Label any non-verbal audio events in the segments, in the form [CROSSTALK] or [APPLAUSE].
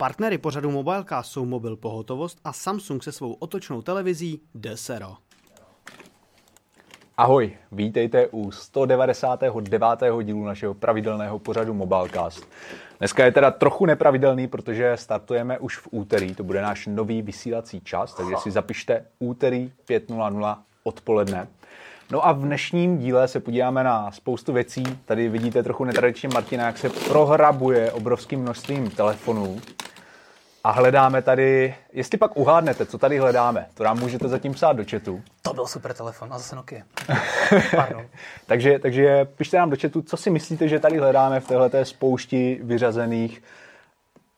Partnery pořadu Mobilecast jsou Mobil Pohotovost a Samsung se svou otočnou televizí Desero. Ahoj, vítejte u 199. dílu našeho pravidelného pořadu Mobilecast. Dneska je teda trochu nepravidelný, protože startujeme už v úterý, to bude náš nový vysílací čas, takže si zapište úterý 5.00 odpoledne. No a v dnešním díle se podíváme na spoustu věcí. Tady vidíte trochu netradičně Martina, jak se prohrabuje obrovským množstvím telefonů. A hledáme tady, jestli pak uhádnete, co tady hledáme, to nám můžete zatím psát do chatu. To byl super telefon, a zase Nokia. [LAUGHS] takže, takže pište nám do chatu, co si myslíte, že tady hledáme v této spoušti vyřazených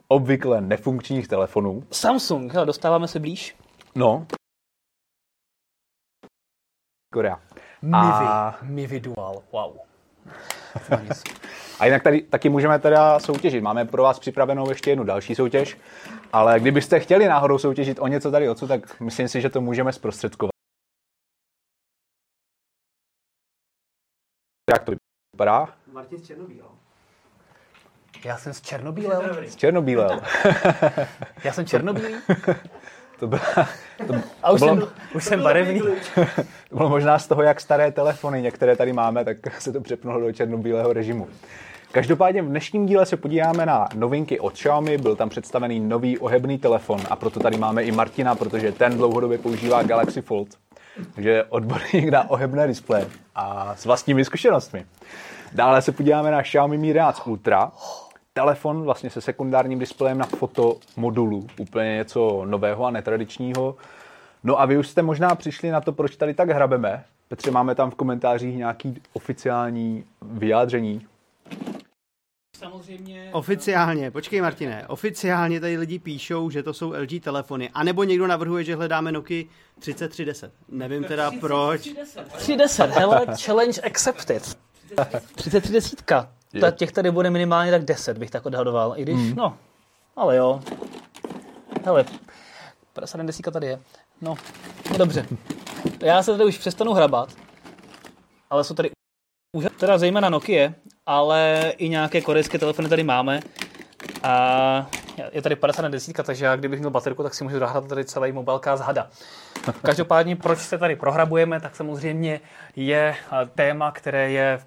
obvykle nefunkčních telefonů. Samsung, hele, dostáváme se blíž. No. Korea. Mivi, a... Mivi Dual, wow. [LAUGHS] A jinak tady taky můžeme teda soutěžit. Máme pro vás připravenou ještě jednu další soutěž, ale kdybyste chtěli náhodou soutěžit o něco tady odsud, tak myslím si, že to můžeme zprostředkovat. Jak to vypadá? Martin z Černobíla. Já jsem z Černobílel. Z Černobílel. [LAUGHS] Já jsem Černobílý. [LAUGHS] To byla, to, a už, to bylo, jsem, už jsem barevný. To bylo možná z toho, jak staré telefony některé tady máme, tak se to přepnulo do černobílého režimu. Každopádně v dnešním díle se podíváme na novinky od Xiaomi, byl tam představený nový ohebný telefon a proto tady máme i Martina, protože ten dlouhodobě používá Galaxy Fold, takže odborník [LAUGHS] na ohebné displeje a s vlastními zkušenostmi. Dále se podíváme na Xiaomi Mi 11 Ultra, telefon vlastně se sekundárním displejem na fotomodulu, úplně něco nového a netradičního. No a vy už jste možná přišli na to, proč tady tak hrabeme. Petře, máme tam v komentářích nějaký oficiální vyjádření. Samozřejmě... Oficiálně, počkej Martine, oficiálně tady lidi píšou, že to jsou LG telefony, anebo někdo navrhuje, že hledáme Nokia 3310. Nevím teda 3310. proč. 3010, hele, challenge accepted. 3310. Ta, těch tady bude minimálně tak 10, bych tak odhadoval. I když, mm. no, ale jo. Hele, 70 tady je. No, no dobře. Já se tady už přestanu hrabat, ale jsou tady už teda zejména Nokia, ale i nějaké korejské telefony tady máme. A je tady 50 na desítka, takže já kdybych měl baterku, tak si můžu zahrát tady celý mobilka z hada. Každopádně, proč se tady prohrabujeme, tak samozřejmě je téma, které je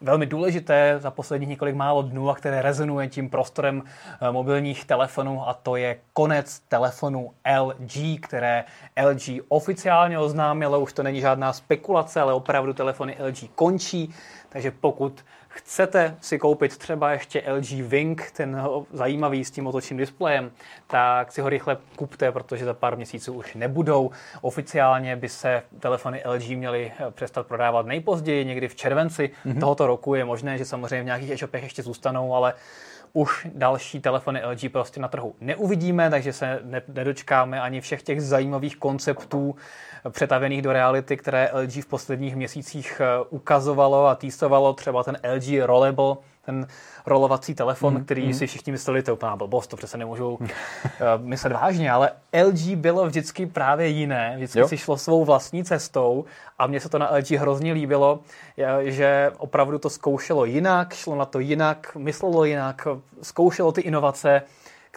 velmi důležité za posledních několik málo dnů a které rezonuje tím prostorem eh, mobilních telefonů a to je konec telefonu LG, které LG oficiálně oznámilo, už to není žádná spekulace, ale opravdu telefony LG končí, takže pokud chcete si koupit třeba ještě LG Wing, ten zajímavý s tím otočným displejem, tak si ho rychle kupte, protože za pár měsíců už nebudou. Oficiálně by se telefony LG měly eh, přestat prodávat nejpozději, někdy v červenci mm-hmm. tohoto roku. Je možné, že samozřejmě v nějakých e-shopech ještě zůstanou, ale už další telefony LG prostě na trhu neuvidíme, takže se nedočkáme ani všech těch zajímavých konceptů přetavených do reality, které LG v posledních měsících eh, ukazovalo a týsovalo, třeba ten LG Rollable, ten rolovací telefon, mm, který mm. si všichni mysleli, to je úplná blbost, to přece nemůžu uh, myslet vážně, ale LG bylo vždycky právě jiné, vždycky jo. si šlo svou vlastní cestou a mně se to na LG hrozně líbilo, že opravdu to zkoušelo jinak, šlo na to jinak, myslelo jinak, zkoušelo ty inovace,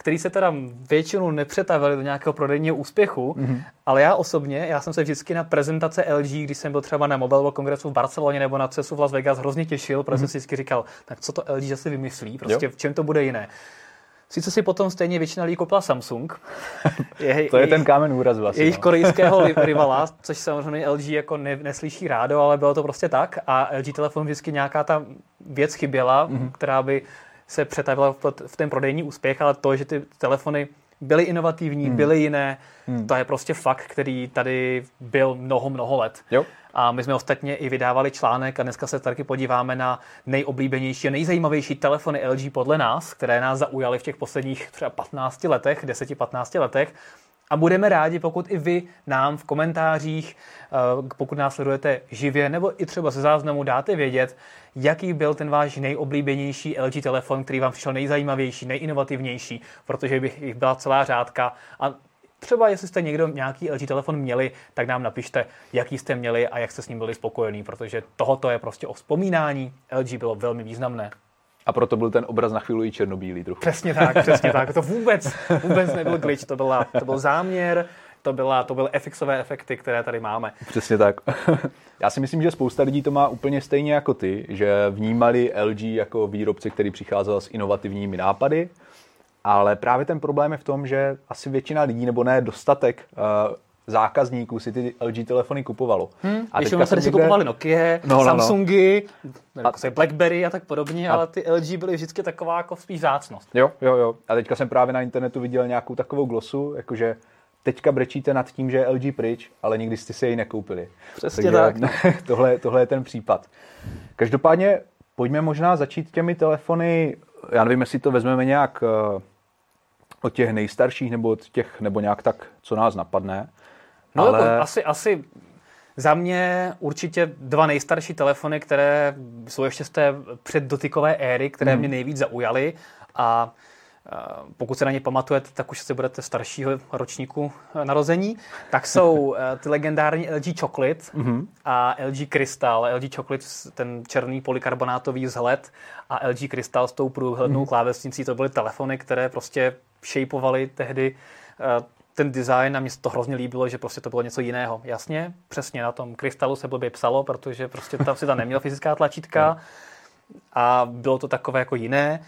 který se teda většinou nepřetavili do nějakého prodejního úspěchu, mm-hmm. ale já osobně, já jsem se vždycky na prezentace LG, když jsem byl třeba na Mobile World Kongresu v Barceloně nebo na CESu v Las Vegas, hrozně těšil, protože mm-hmm. jsem si vždycky říkal, tak co to LG zase vymyslí, prostě jo. v čem to bude jiné. Sice si potom stejně většina lidí koupila Samsung. [LAUGHS] Je, to je ten kámen úraz vlastně. Jejich no. korejského [LAUGHS] rivala, což samozřejmě LG jako ne, neslyší rádo, ale bylo to prostě tak. A LG telefon vždycky nějaká ta věc chyběla, mm-hmm. která by se přetavila v ten prodejní úspěch, ale to, že ty telefony byly inovativní, hmm. byly jiné, hmm. to je prostě fakt, který tady byl mnoho, mnoho let. Jo. A my jsme ostatně i vydávali článek a dneska se taky podíváme na nejoblíbenější a nejzajímavější telefony LG podle nás, které nás zaujaly v těch posledních třeba 15 letech, 10-15 letech. A budeme rádi, pokud i vy nám v komentářích, eh, pokud nás sledujete živě, nebo i třeba ze záznamu dáte vědět, jaký byl ten váš nejoblíbenější LG telefon, který vám přišel nejzajímavější, nejinovativnější, protože bych jich byla celá řádka. A třeba jestli jste někdo nějaký LG telefon měli, tak nám napište, jaký jste měli a jak jste s ním byli spokojení, protože tohoto je prostě o vzpomínání. LG bylo velmi významné. A proto byl ten obraz na chvíli i černobílý trochu. Přesně tak, přesně [LAUGHS] tak. To vůbec, vůbec nebyl glitch, to, byla, to byl záměr, to, byla, to byly FXové efekty, které tady máme. Přesně tak. [LAUGHS] Já si myslím, že spousta lidí to má úplně stejně jako ty, že vnímali LG jako výrobce, který přicházel s inovativními nápady, ale právě ten problém je v tom, že asi většina lidí, nebo ne dostatek uh, zákazníků si ty LG telefony kupovalo. Hmm, a teďka se někde... kupovali Nokia, no, no, Samsungy, no. a... Blackberry a tak podobně, a... ale ty LG byly vždycky taková jako spíš zácnost. Jo, jo, jo. A teďka jsem právě na internetu viděl nějakou takovou glosu, jakože teďka brečíte nad tím, že je LG pryč, ale nikdy jste si jej nekoupili. Přesně Takže tak. [LAUGHS] tohle, tohle je ten případ. Každopádně pojďme možná začít těmi telefony, já nevím, jestli to vezmeme nějak uh, od těch nejstarších nebo od těch, nebo nějak tak, co nás napadne. No ale... jako asi, asi za mě určitě dva nejstarší telefony, které jsou ještě z té předdotykové éry, které hmm. mě nejvíc zaujaly a pokud se na ně pamatujete, tak už se budete staršího ročníku eh, narození, tak jsou [LAUGHS] eh, ty legendární LG Chocolate mm-hmm. a LG Crystal. LG Chocolate, ten černý polykarbonátový vzhled a LG Crystal s tou průhlednou mm-hmm. klávesnicí, to byly telefony, které prostě šejpovaly tehdy eh, ten design a mně se to hrozně líbilo, že prostě to bylo něco jiného. Jasně, přesně na tom krystalu se blbě psalo, protože prostě tam si tam neměl fyzická tlačítka [LAUGHS] a bylo to takové jako jiné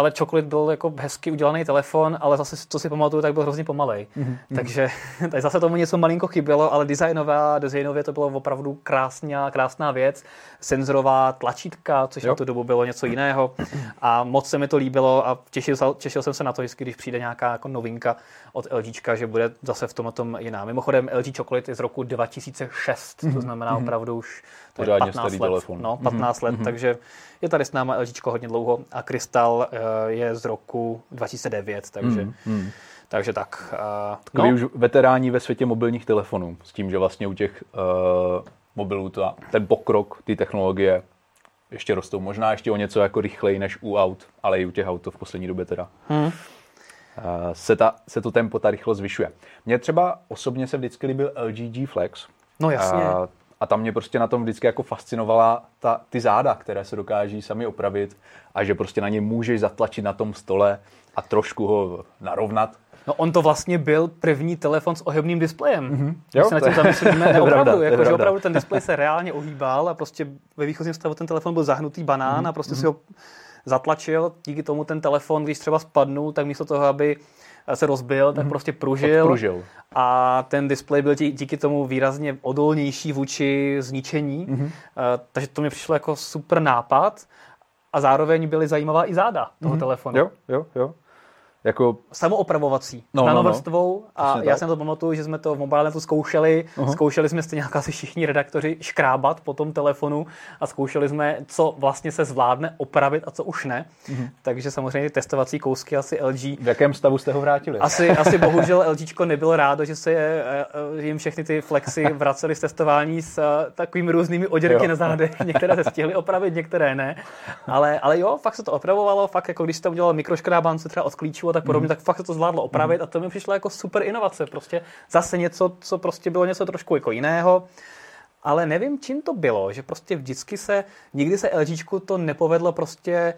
ale Chocolate byl jako hezky udělaný telefon, ale zase, co si pamatuju, tak byl hrozně pomalej. Mm-hmm. Takže [LAUGHS] tak zase tomu něco malinko chybělo, ale designová, designově to bylo opravdu krásná, krásná věc. Senzorová tlačítka, což jo. na tu dobu bylo něco jiného. A moc se mi to líbilo a těšil, těšil jsem se na to vždycky, když přijde nějaká jako novinka od LG, že bude zase v tom tom jiná. Mimochodem LG Chocolate je z roku 2006, mm-hmm. to znamená mm-hmm. opravdu už je 15 let. Telefon. No, 15 mm-hmm. let, mhm. takže je tady s náma LG hodně dlouho a Crystal uh, je z roku 2009, takže... Mm-hmm. Takže tak. Uh, Takový no. už veteráni ve světě mobilních telefonů, s tím, že vlastně u těch uh, mobilů ta, ten pokrok, ty technologie ještě rostou. Možná ještě o něco jako rychleji než u aut, ale i u těch aut v poslední době teda. Hmm. Se, ta, se to tempo ta rychlo zvyšuje. Mně třeba osobně se vždycky líbil LG G Flex. No jasně. A a tam mě prostě na tom vždycky jako fascinovala ta, ty záda, které se dokáží sami opravit a že prostě na ně můžeš zatlačit na tom stole a trošku ho narovnat. No on to vlastně byl první telefon s ohybným displejem. Mm-hmm. Jo, se na tím zamyslíme, ne, opravdu, jako, že opravdu ten displej se reálně ohýbal a prostě ve výchozím stavu ten telefon byl zahnutý banán mm-hmm. a prostě mm-hmm. si ho zatlačil, díky tomu ten telefon, když třeba spadnul, tak místo toho, aby se rozbil, tak mm-hmm. prostě pružil, pružil. a ten displej byl díky tomu výrazně odolnější vůči zničení, mm-hmm. takže to mi přišlo jako super nápad a zároveň byly zajímavá i záda toho mm-hmm. telefonu. Jo, jo, jo jako... Samoopravovací, no, nanovrstvou no, no. a Přesně já tak. na to pamatuju, že jsme to v mobilenetu zkoušeli, uh-huh. zkoušeli jsme stejně jako asi všichni redaktoři škrábat po tom telefonu a zkoušeli jsme, co vlastně se zvládne opravit a co už ne. Uh-huh. Takže samozřejmě testovací kousky asi LG. V jakém stavu jste ho vrátili? Asi, asi bohužel LG nebylo rádo, že se je, eh, jim všechny ty flexy [LAUGHS] vracely z testování s eh, takovými různými oděrky na zádech. [LAUGHS] Některé se stihly opravit, některé ne. Ale, ale jo, fakt se to opravovalo, fakt jako když jste udělal mikroškrábance třeba od klíčů a tak podobně, mm. tak fakt se to zvládlo opravit mm. a to mi přišlo jako super inovace. Prostě zase něco, co prostě bylo něco trošku jako jiného. Ale nevím, čím to bylo, že prostě vždycky se, nikdy se LG to nepovedlo prostě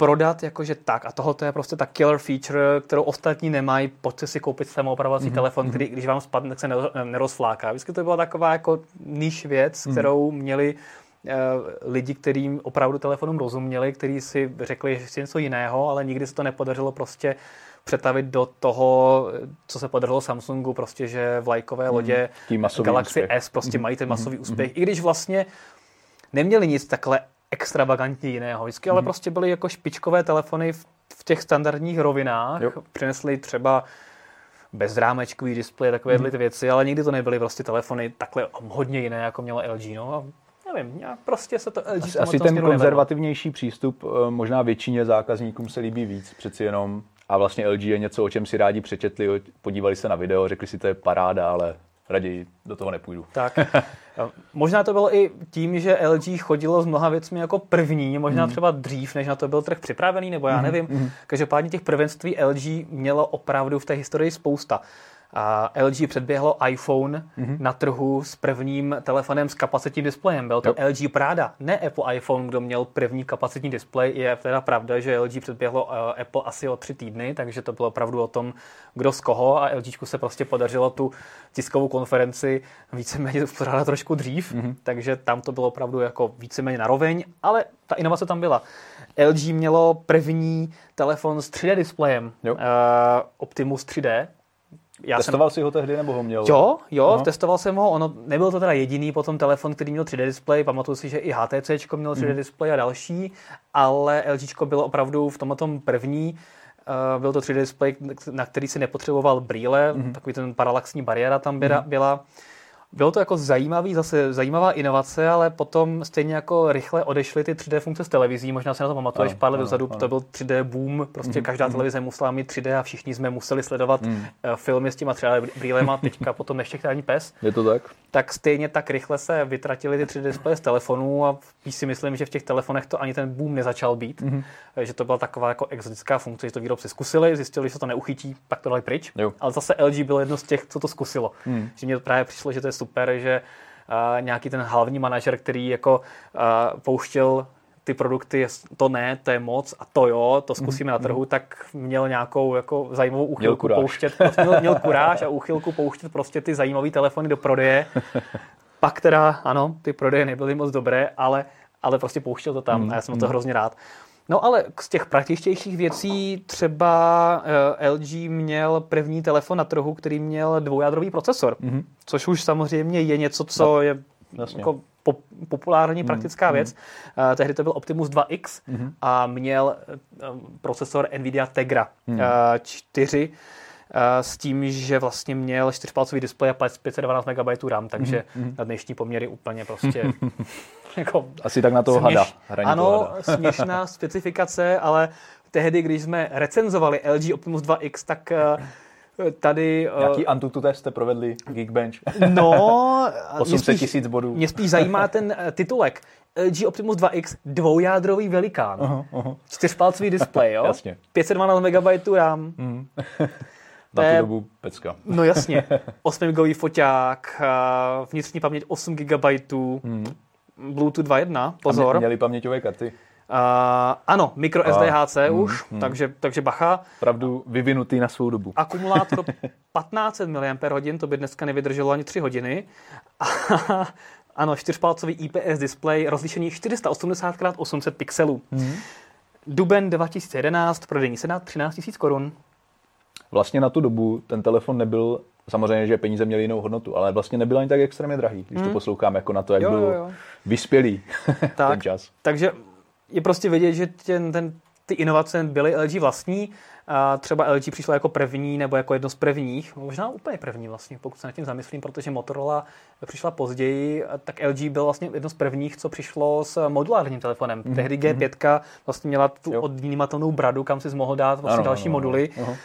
prodat jakože tak a tohle je prostě ta killer feature, kterou ostatní nemají, pojďte si koupit samoopravovací mm-hmm. telefon, který když vám spadne, tak se nerozfláká. Vždycky to byla taková jako níž věc, mm-hmm. kterou měli lidi, kterým opravdu telefonům rozuměli, kteří si řekli, že chci něco jiného, ale nikdy se to nepodařilo prostě přetavit do toho, co se podařilo Samsungu, prostě, že vlajkové hmm, lodě hmm, Galaxy úspěch. S prostě hmm, mají ten masový hmm, úspěch. Hmm. I když vlastně neměli nic takhle extravagantně jiného. Vždycky hmm. ale prostě byly jako špičkové telefony v, v těch standardních rovinách. Jo. Přinesli třeba bezrámečkový displej, takové hmm. ty věci, ale nikdy to nebyly prostě telefony takhle hodně jiné, jako mělo LG. No. A nevím, nějak prostě se to LG Asi, asi ten konzervativnější nevedlo. přístup eh, možná většině zákazníkům se líbí víc, přeci jenom a vlastně LG je něco, o čem si rádi přečetli, podívali se na video, řekli si, to je paráda, ale raději do toho nepůjdu. Tak. [LAUGHS] Možná to bylo i tím, že LG chodilo s mnoha věcmi jako první, možná mm. třeba dřív, než na to byl trh připravený, nebo já mhm, nevím. Mm. Každopádně těch prvenství LG mělo opravdu v té historii spousta. A LG předběhlo iPhone mm-hmm. na trhu s prvním telefonem s kapacitním displejem. Byl to jo. LG Prada, ne Apple iPhone, kdo měl první kapacitní displej. Je teda pravda, že LG předběhlo uh, Apple asi o tři týdny, takže to bylo opravdu o tom, kdo z koho a LG se prostě podařilo tu tiskovou konferenci víceméně uspořádat trošku dřív, mm-hmm. takže tam to bylo opravdu jako víceméně naroveň, ale ta inovace tam byla. LG mělo první telefon s 3D displejem, uh, Optimus 3D, já Testoval jsem... si ho tehdy nebo ho měl? Jo, jo, Aha. testoval jsem ho. Ono nebyl to teda jediný potom telefon, který měl 3D display. Pamatuju si, že i HTC měl 3D mm. display a další, ale LG bylo opravdu v tomhle tom první. Uh, byl to 3D display, na který si nepotřeboval brýle, mm. takový ten paralaxní bariéra tam byla. Mm. byla bylo to jako zajímavý, zase zajímavá inovace, ale potom stejně jako rychle odešly ty 3D funkce z televizí. Možná se na to pamatuješ, pár let dozadu to byl 3D boom, prostě mm-hmm. každá mhm. televize musela mít 3D a všichni jsme museli sledovat mm. filmy s těma 3D brýlema, teďka potom neštěchtá ani pes. Je to tak? Tak stejně tak rychle se vytratili ty 3D displeje z telefonů a si myslím, že v těch telefonech to ani ten boom nezačal být. Mm-hmm. Že to byla taková jako exotická funkce, že to výrobci zkusili, zjistili, že se to neuchytí, pak to dali pryč. Jo. Ale zase LG bylo jedno z těch, co to zkusilo. Mm. Že mě právě přišlo, že to je super, že uh, nějaký ten hlavní manažer, který jako uh, pouštěl ty produkty, to ne, to je moc a to jo, to zkusíme mm, na mhm. trhu, mm. tak měl nějakou jako zajímavou úchylku měl pouštět, měl, měl kuráž a úchylku pouštět prostě ty zajímavé telefony do prodeje. [LAUGHS] Pak teda, ano, ty prodeje nebyly moc dobré, ale, ale prostě pouštěl to tam mm, a já jsem mm. to mhm. hrozně rád. No ale z těch praktičtějších věcí třeba eh, LG měl první telefon na trhu, který měl dvoujádrový procesor, mm-hmm. což už samozřejmě je něco, co no, je jako po, populární mm, praktická mm. věc. Uh, tehdy to byl Optimus 2X mm-hmm. a měl uh, procesor Nvidia Tegra mm. uh, 4 uh, s tím, že vlastně měl čtyřpalcový displej a 512 MB RAM, takže mm-hmm. na dnešní poměry úplně prostě [LAUGHS] jako Asi tak na toho směš, hada. Ano, hada. [LAUGHS] [LAUGHS] směšná specifikace, ale tehdy, když jsme recenzovali LG Optimus 2X, tak eh, tady... Eh, Jaký Antutu test jste provedli Geekbench? No... 800 tisíc bodů. Mě spíš zajímá ten eh, titulek. LG Optimus 2X dvoujádrový velikán. Uh-huh, uh-huh. Čtyřpalcový displej, jo? Jasně. 512 MB RAM. Mm. Na tu dobu pecka. [LAUGHS] No jasně. 8 GB foťák, vnitřní paměť 8 GB, mm. Bluetooth 2.1, pozor. A měli paměťové karty? Uh, ano, micro SDHC mm, už, mm. Takže, takže bacha. Pravdu vyvinutý na svou dobu. Akumulátor [LAUGHS] 1500 mAh, to by dneska nevydrželo ani 3 hodiny. ano, čtyřpalcový IPS display, rozlišení 480x800 pixelů. Mm. Duben 2011, prodejní cena 13 000 korun. Vlastně na tu dobu ten telefon nebyl Samozřejmě, že peníze měly jinou hodnotu, ale vlastně nebyl ani tak extrémně drahý, když hmm. to poslouchám jako na to, jak jo, byl jo, jo. vyspělý [LAUGHS] tak, ten čas. Takže je prostě vidět, že ten, ten, ty inovace byly LG vlastní. A třeba LG přišla jako první nebo jako jedno z prvních, možná úplně první vlastně, pokud se nad tím zamyslím, protože Motorola přišla později, tak LG byl vlastně jedno z prvních, co přišlo s modulárním telefonem. Mm-hmm. Tehdy G5 vlastně měla tu odnímatelnou bradu, kam si mohl dát vlastně ano, další ano, moduly. Ano.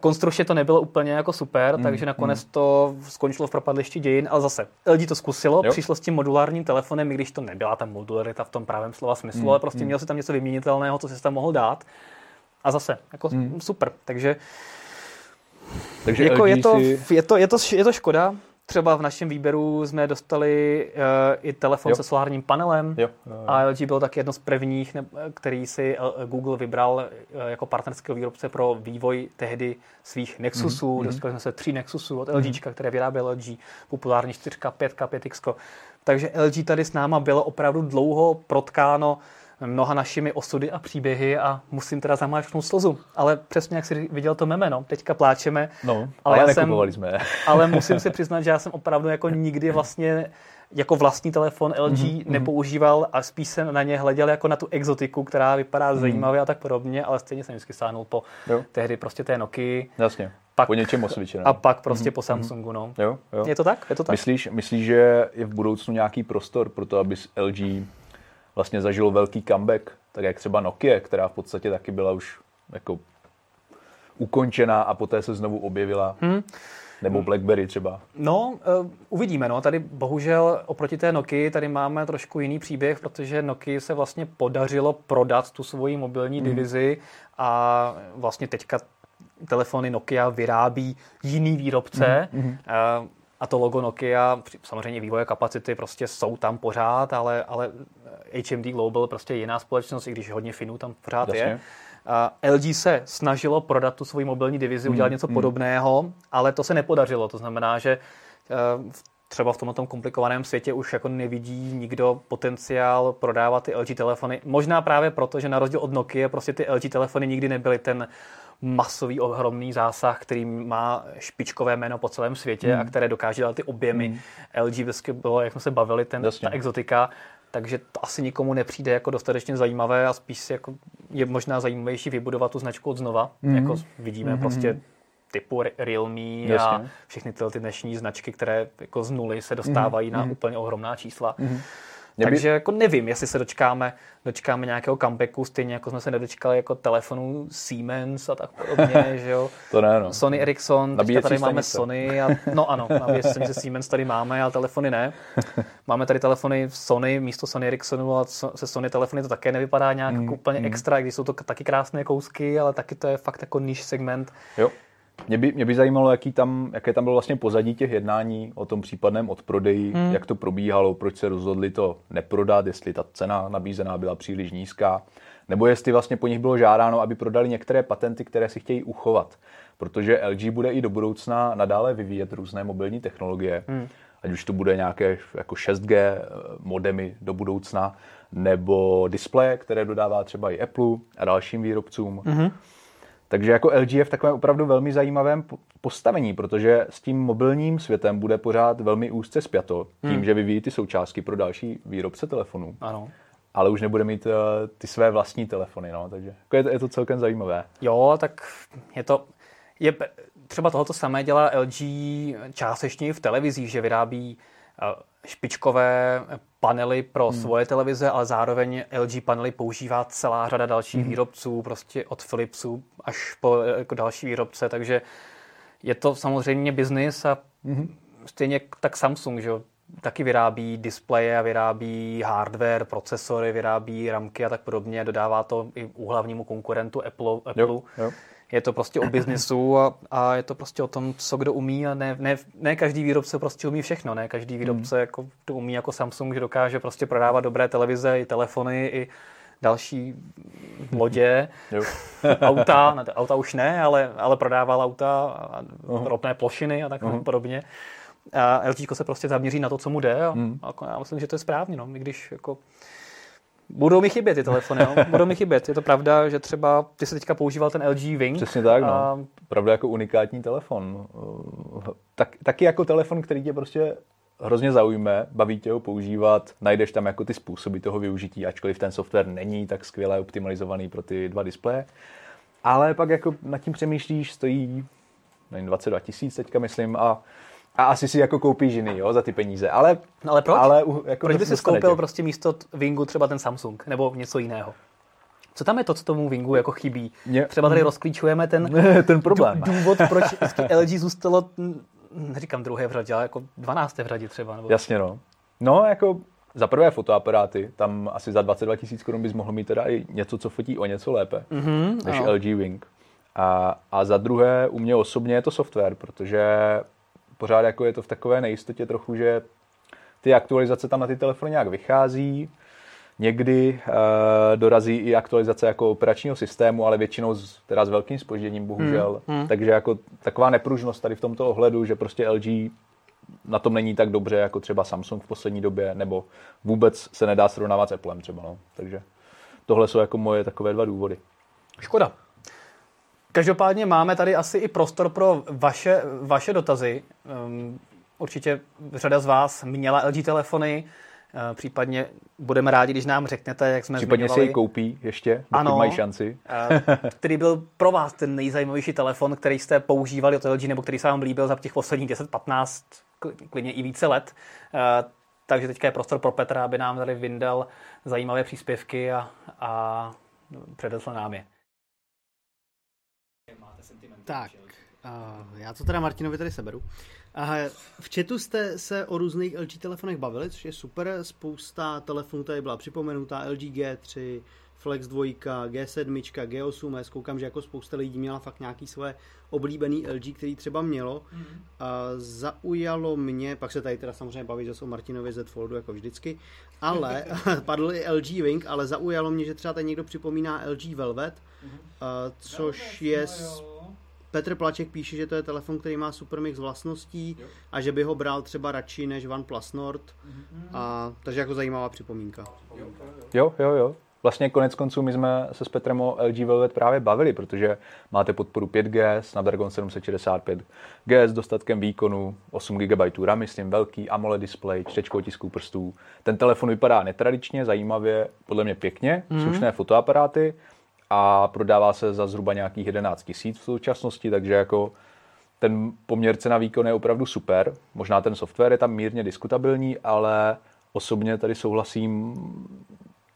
Konstrukčně to nebylo úplně jako super, mm, takže nakonec mm. to skončilo v propadlišti dějin, ale zase LG to zkusilo, jo. přišlo s tím modulárním telefonem, i když to nebyla ta modularita v tom právém slova smyslu, mm, ale prostě mm. měl si tam něco vyměnitelného, co si tam mohl dát. A zase, jako mm. super. Takže, takže jako je, to, si... je, to, je, to, je to škoda, Třeba v našem výběru jsme dostali uh, i telefon jo. se solárním panelem jo. Jo, jo. a LG byl tak jedno z prvních, ne, který si eh, Google vybral uh, jako partnerského výrobce pro vývoj tehdy svých Nexusů. Mm-hmm. Dostali jsme se tří Nexusů od LG, mm-hmm. které vyráběl LG, populární 4, 5, 5X. Takže LG tady s náma bylo opravdu dlouho protkáno mnoha našimi osudy a příběhy a musím teda zamáčknout slzu. Ale přesně jak si viděl to meme, no. Teďka pláčeme. No, ale, ale jsem, jsme. [LAUGHS] ale musím [LAUGHS] si přiznat, že já jsem opravdu jako nikdy vlastně jako vlastní telefon LG mm-hmm. nepoužíval a spíš jsem na ně hleděl jako na tu exotiku, která vypadá mm-hmm. zajímavě a tak podobně, ale stejně jsem vždycky sáhnul po jo. tehdy prostě té Nokia. Jasně. Pak, po něčem osvědčeném. A pak prostě mm-hmm. po Samsungu, no. Jo, jo. Je to tak? Je to tak? Myslíš, myslíš, že je v budoucnu nějaký prostor pro to, aby LG vlastně zažilo velký comeback, tak jak třeba Nokia, která v podstatě taky byla už jako ukončená a poté se znovu objevila. Hmm. Nebo BlackBerry třeba. No, uh, uvidíme. No. Tady bohužel oproti té Nokia tady máme trošku jiný příběh, protože Nokia se vlastně podařilo prodat tu svoji mobilní hmm. divizi a vlastně teďka telefony Nokia vyrábí jiný výrobce. Mm-hmm. A to logo Nokia, samozřejmě vývoje kapacity prostě jsou tam pořád, ale, ale HMD Global prostě je jiná společnost, i když hodně Finů tam pořád Jasně. je. Uh, LG se snažilo prodat tu svoji mobilní divizi, mm, udělat něco mm. podobného, ale to se nepodařilo. To znamená, že uh, třeba v tomto komplikovaném světě už jako nevidí nikdo potenciál prodávat ty LG telefony. Možná právě proto, že na rozdíl od Nokia prostě ty LG telefony nikdy nebyly ten masový, ohromný zásah, který má špičkové jméno po celém světě mm. a které dokáže dát ty objemy. Mm. LG vždycky bylo, jak jsme se bavili, ten, ta exotika takže to asi nikomu nepřijde jako dostatečně zajímavé a spíš si jako je možná zajímavější vybudovat tu značku od znova. Mm. Jako vidíme mm-hmm. prostě typu Realme Jasně. a všechny tyhle ty dnešní značky, které jako z nuly se dostávají mm. na úplně ohromná čísla. Mm. By... Takže jako nevím, jestli se dočkáme, dočkáme nějakého comebacku, stejně jako jsme se nedočkali jako telefonů Siemens a tak podobně, [LAUGHS] že jo. to ne, no. Sony Ericsson, teďka tady máme Sony a, no ano, nabíjecí se Siemens tady máme, ale telefony ne. [LAUGHS] Máme tady telefony Sony místo Sony Ericssonu a se Sony telefony to také nevypadá nějak mm, úplně mm. extra, když jsou to taky krásné kousky, ale taky to je fakt jako niž segment. Jo. Mě by, mě by zajímalo, jaký tam, jaké tam bylo vlastně pozadí těch jednání o tom případném odprodeji, hmm. jak to probíhalo, proč se rozhodli to neprodat, jestli ta cena nabízená byla příliš nízká, nebo jestli vlastně po nich bylo žádáno, aby prodali některé patenty, které si chtějí uchovat. Protože LG bude i do budoucna nadále vyvíjet různé mobilní technologie, hmm. ať už to bude nějaké jako 6G eh, modemy do budoucna, nebo displeje, které dodává třeba i Apple a dalším výrobcům. Hmm. Takže jako LG je v takovém opravdu velmi zajímavém postavení, protože s tím mobilním světem bude pořád velmi úzce spjato, tím, hmm. že vyvíjí ty součástky pro další výrobce telefonů. Ano. Ale už nebude mít uh, ty své vlastní telefony, no, takže jako je, to, je to celkem zajímavé. Jo, tak je to, je, třeba tohoto samé dělá LG částečně v televizích, že vyrábí uh, špičkové panely pro hmm. svoje televize, ale zároveň LG panely používá celá řada dalších hmm. výrobců, prostě od Philipsu až po jako další výrobce, takže je to samozřejmě biznis a hmm. stejně tak Samsung, že taky vyrábí displeje a vyrábí hardware, procesory, vyrábí ramky a tak podobně, dodává to i u hlavnímu konkurentu Apple. Apple. Jo, jo je to prostě o biznisu a, a je to prostě o tom, co kdo umí a ne, ne, ne každý výrobce prostě umí všechno, ne každý výrobce hmm. jako to umí jako Samsung, že dokáže prostě prodávat dobré televize i telefony i další lodě, [LAUGHS] auta, ne, auta už ne, ale, ale prodával auta, a uh-huh. ropné plošiny a tak uh-huh. podobně. A LG se prostě zaměří na to, co mu jde a, hmm. a já myslím, že to je správně, no, i když jako Budou mi chybět ty telefony, no? budou mi chybět. Je to pravda, že třeba ty se teďka používal ten LG Wing. Přesně tak, no. A... Pravda jako unikátní telefon. Tak, taky jako telefon, který tě prostě hrozně zaujme, baví tě ho používat, najdeš tam jako ty způsoby toho využití, ačkoliv ten software není tak skvěle optimalizovaný pro ty dva displeje. Ale pak jako nad tím přemýšlíš, stojí nevím, 22 tisíc teďka myslím a a asi si jako koupíš jiný, jo, za ty peníze. Ale, ale proč? Ale, jako proč by si koupil prostě místo Wingu třeba ten Samsung nebo něco jiného? Co tam je to, co tomu Wingu jako chybí? Mě... Třeba tady rozklíčujeme ten, [LAUGHS] ten problém. důvod, proč [LAUGHS] LG zůstalo, neříkám druhé v řadě, ale jako 12. v řadě třeba. Nebo... Jasně, no. No, jako za prvé fotoaparáty, tam asi za 22 tisíc korun bys mohl mít teda i něco, co fotí o něco lépe, mm-hmm, než no. LG Wing. A, a za druhé, u mě osobně je to software, protože pořád jako je to v takové nejistotě trochu, že ty aktualizace tam na ty telefony nějak vychází, někdy uh, dorazí i aktualizace jako operačního systému, ale většinou s, teda s velkým spožděním, bohužel. Hmm, hmm. Takže jako taková nepružnost tady v tomto ohledu, že prostě LG na tom není tak dobře jako třeba Samsung v poslední době, nebo vůbec se nedá srovnávat s Applem třeba. No. Takže tohle jsou jako moje takové dva důvody. Škoda. Každopádně máme tady asi i prostor pro vaše, vaše dotazy. Um, určitě řada z vás měla LG telefony, uh, případně budeme rádi, když nám řeknete, jak jsme Případně zmiňovali. si ji koupí ještě, ano, mají šanci. Uh, který byl pro vás ten nejzajímavější telefon, který jste používali od LG, nebo který se vám líbil za těch posledních 10-15, klidně i více let. Uh, takže teďka je prostor pro Petra, aby nám tady vyndal zajímavé příspěvky a, a předesl nám je. Tak, uh, já to teda Martinovi tady seberu. Uh, v chatu jste se o různých LG telefonech bavili, což je super. Spousta telefonů tady byla připomenutá. LG G3, Flex 2, G7, G8S, koukám, že jako spousta lidí měla fakt nějaký své oblíbený LG, který třeba mělo. Mm-hmm. A zaujalo mě, pak se tady teda samozřejmě baví zase o Martinovi Z Foldu jako vždycky, ale [LAUGHS] padl i LG Wing, ale zaujalo mě, že třeba tady někdo připomíná LG Velvet, mm-hmm. a, což Velvet, je... No Petr Plaček píše, že to je telefon, který má super mix vlastností jo. a že by ho bral třeba radši než OnePlus Nord. Mm-hmm. A, takže jako zajímavá připomínka. Jo, jo, jo. Vlastně konec konců my jsme se s Petrem o LG Velvet právě bavili, protože máte podporu 5G, Snapdragon 765 G s dostatkem výkonu, 8 GB RAM, myslím velký AMOLED display, čtečko otisků prstů. Ten telefon vypadá netradičně, zajímavě, podle mě pěkně, mm-hmm. slušné fotoaparáty a prodává se za zhruba nějakých 11 tisíc v současnosti, takže jako ten poměr cena výkon je opravdu super. Možná ten software je tam mírně diskutabilní, ale osobně tady souhlasím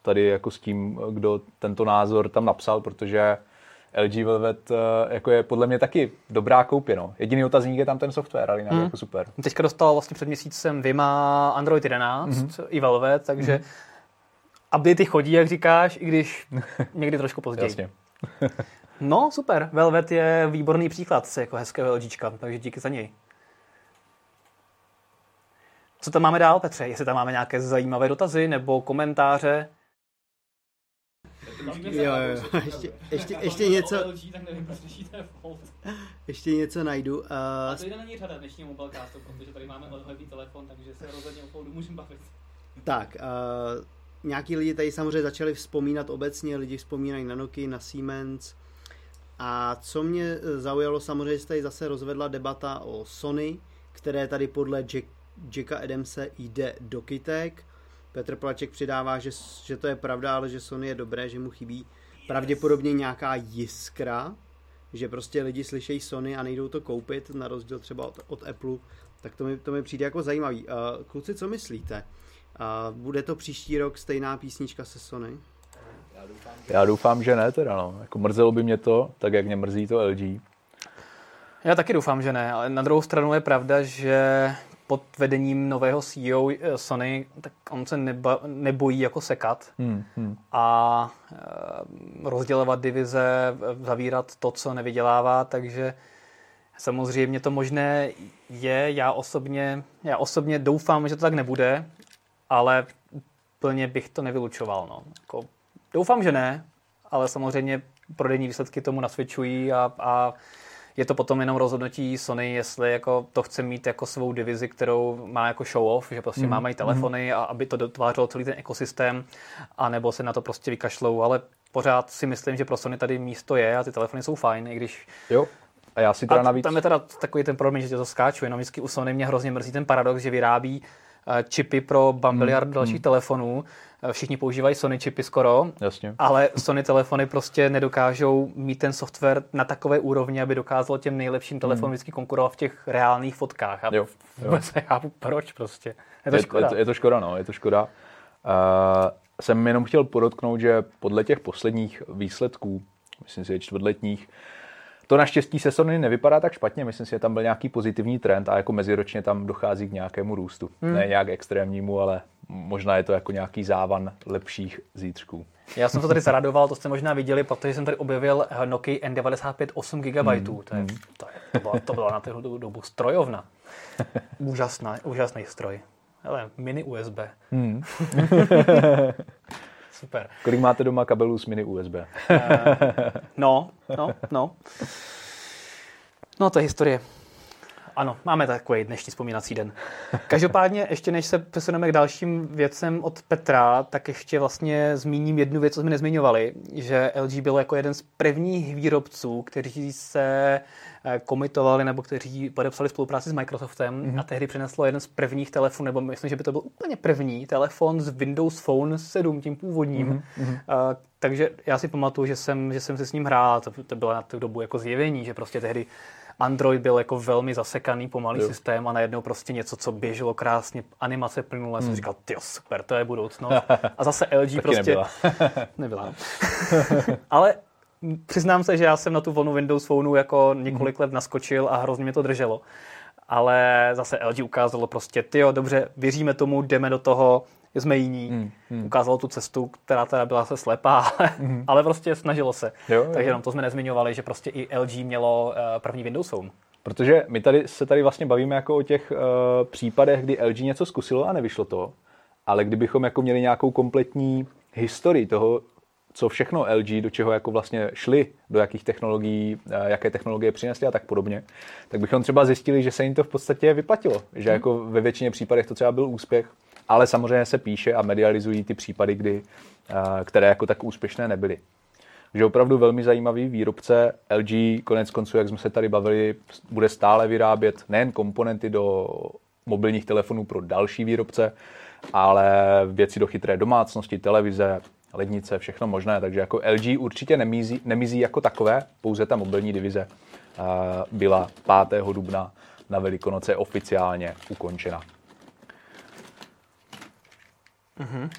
tady jako s tím, kdo tento názor tam napsal, protože LG Velvet eh, jako je podle mě taky dobrá koupě. No. Jediný otazník je tam ten software, ale jinak hmm. jako super. Teďka dostal vlastně před měsícem Vima Android 11 mm-hmm. i Velvet, takže mm-hmm. Updaty chodí, jak říkáš, i když [LAUGHS] někdy trošku později. Jasně. [LAUGHS] no, super. Velvet je výborný příklad jako hezkého LGčka, takže díky za něj. Co tam máme dál, Petře? Jestli tam máme nějaké zajímavé dotazy nebo komentáře? Jo, jo, [LAUGHS] ještě, ještě, ještě něco... Ještě něco najdu. Uh... A to jde není řada dnešního mobilecastu, protože tady máme odhledný telefon, takže se rozhodně o Foldu můžeme bavit. Tak, uh, nějaký lidi tady samozřejmě začali vzpomínat obecně, lidi vzpomínají na Nokia, na Siemens. A co mě zaujalo, samozřejmě se tady zase rozvedla debata o Sony, které tady podle Jack, Jacka Adamse jde do kytek Petr Plaček přidává, že, že to je pravda, ale že Sony je dobré, že mu chybí pravděpodobně nějaká jiskra, že prostě lidi slyšejí Sony a nejdou to koupit, na rozdíl třeba od, od Apple, tak to mi, to mi přijde jako zajímavý. Kluci, co myslíte? Uh, bude to příští rok stejná písnička se Sony? Já doufám, Já doufám že ne teda, no. Jako mrzelo by mě to, tak jak mě mrzí to LG. Já taky doufám, že ne, ale na druhou stranu je pravda, že pod vedením nového CEO eh, Sony, tak on se neba, nebojí jako sekat hmm, hmm. a e, rozdělovat divize, zavírat to, co nevydělává, takže samozřejmě to možné je. Já osobně, já osobně doufám, že to tak nebude, ale plně bych to nevylučoval. No. Jako, doufám, že ne, ale samozřejmě prodejní výsledky tomu nasvědčují a, a je to potom jenom rozhodnutí Sony, jestli jako to chce mít jako svou divizi, kterou má jako show off, že prostě mm. má mají telefony a aby to dotvářelo celý ten ekosystém, anebo se na to prostě vykašlou, ale pořád si myslím, že pro Sony tady místo je a ty telefony jsou fajn, i když jo. A já si teda a navíc... tam je teda takový ten problém, že tě to skáču, jenom vždycky u Sony mě hrozně mrzí ten paradox, že vyrábí čipy pro bambiliard mm, dalších mm. telefonů Všichni používají Sony čipy skoro, Jasně. ale Sony telefony prostě nedokážou mít ten software na takové úrovni, aby dokázalo těm nejlepším telefonům hmm. vždycky konkurovat v těch reálných fotkách. A jo, jo. vůbec nechápu, proč prostě. Je to škoda. Je, je, je to škoda, no, je to škoda. Uh, jsem jenom chtěl podotknout, že podle těch posledních výsledků, myslím si, že čtvrtletních, to naštěstí se Sony nevypadá tak špatně, myslím si, že tam byl nějaký pozitivní trend a jako meziročně tam dochází k nějakému růstu. Hmm. Ne nějak extrémnímu, ale možná je to jako nějaký závan lepších zítřků. Já jsem to tady zaradoval, to jste možná viděli, protože jsem tady objevil Nokia N95 8 GB. Hmm. To, je, hmm. to, je, to, bylo, to bylo na tu dobu strojovna. [LAUGHS] Úžasná, úžasný stroj. Ale mini USB. Hmm. [LAUGHS] [LAUGHS] Super. Kolik máte doma kabelů s mini USB? uh, no, no, no. [LAUGHS] No, to je historie. Ano, máme takový dnešní vzpomínací den. Každopádně, ještě než se přesuneme k dalším věcem od Petra, tak ještě vlastně zmíním jednu věc, co jsme nezmiňovali, že LG byl jako jeden z prvních výrobců, kteří se eh, komitovali nebo kteří podepsali spolupráci s Microsoftem mm-hmm. a tehdy přineslo jeden z prvních telefonů, nebo myslím, že by to byl úplně první telefon z Windows Phone 7, tím původním. Mm-hmm. Uh, takže já si pamatuju, že jsem, že jsem se s ním hrál, to, to bylo na tu dobu jako zjevení, že prostě tehdy Android byl jako velmi zasekaný, pomalý jo. systém a najednou prostě něco, co běželo krásně, animace plynule, hmm. jsem říkal, ty super, to je budoucnost. [LAUGHS] A zase LG prostě... nebyla. [LAUGHS] [LAUGHS] nebyla. Ale přiznám se, že já jsem na tu vlnu Windows Phoneu jako několik let naskočil a hrozně mě to drželo. Ale zase LG ukázalo prostě, ty jo, dobře, věříme tomu, jdeme do toho, jsme jiní. Hmm, hmm. Ukázalo tu cestu, která teda byla se slepá, hmm. [LAUGHS] ale prostě snažilo se. Jo, jo. Takže jenom to jsme nezmiňovali, že prostě i LG mělo uh, první Windows Phone. Protože my tady se tady vlastně bavíme jako o těch uh, případech, kdy LG něco zkusilo a nevyšlo to, ale kdybychom jako měli nějakou kompletní historii toho, co všechno LG, do čeho jako vlastně šli, do jakých technologií, eh, jaké technologie přinesly a tak podobně, tak bychom třeba zjistili, že se jim to v podstatě vyplatilo. Že jako ve většině případech to třeba byl úspěch, ale samozřejmě se píše a medializují ty případy, kdy, eh, které jako tak úspěšné nebyly. Takže opravdu velmi zajímavý výrobce LG, konec konců, jak jsme se tady bavili, bude stále vyrábět nejen komponenty do mobilních telefonů pro další výrobce, ale věci do chytré domácnosti, televize, lednice, všechno možné. Takže jako LG určitě nemizí, nemizí jako takové, pouze ta mobilní divize eh, byla 5. dubna na Velikonoce oficiálně ukončena. Mm-hmm.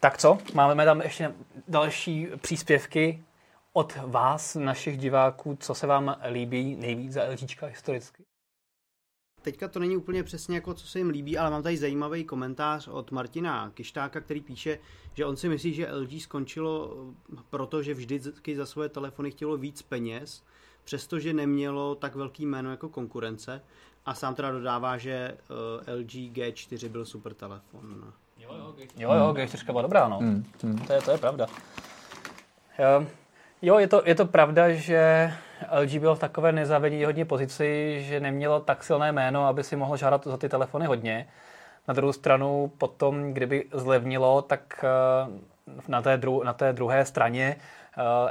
Tak co? Máme tam ještě další příspěvky od vás, našich diváků, co se vám líbí nejvíc za LGčka historicky? teďka to není úplně přesně jako, co se jim líbí, ale mám tady zajímavý komentář od Martina Kištáka, který píše, že on si myslí, že LG skončilo proto, že vždycky za svoje telefony chtělo víc peněz, přestože nemělo tak velký jméno jako konkurence a sám teda dodává, že uh, LG G4 byl super telefon. Jo, jo, G4, jo, jo, G4 byla dobrá, no. Hmm, hmm. To, je, to je pravda. Jo, jo je, to, je to pravda, že LG bylo v takové nezávidění pozici, že nemělo tak silné jméno, aby si mohlo žádat za ty telefony hodně. Na druhou stranu potom, kdyby zlevnilo, tak eh, na té, dru- na té druhé straně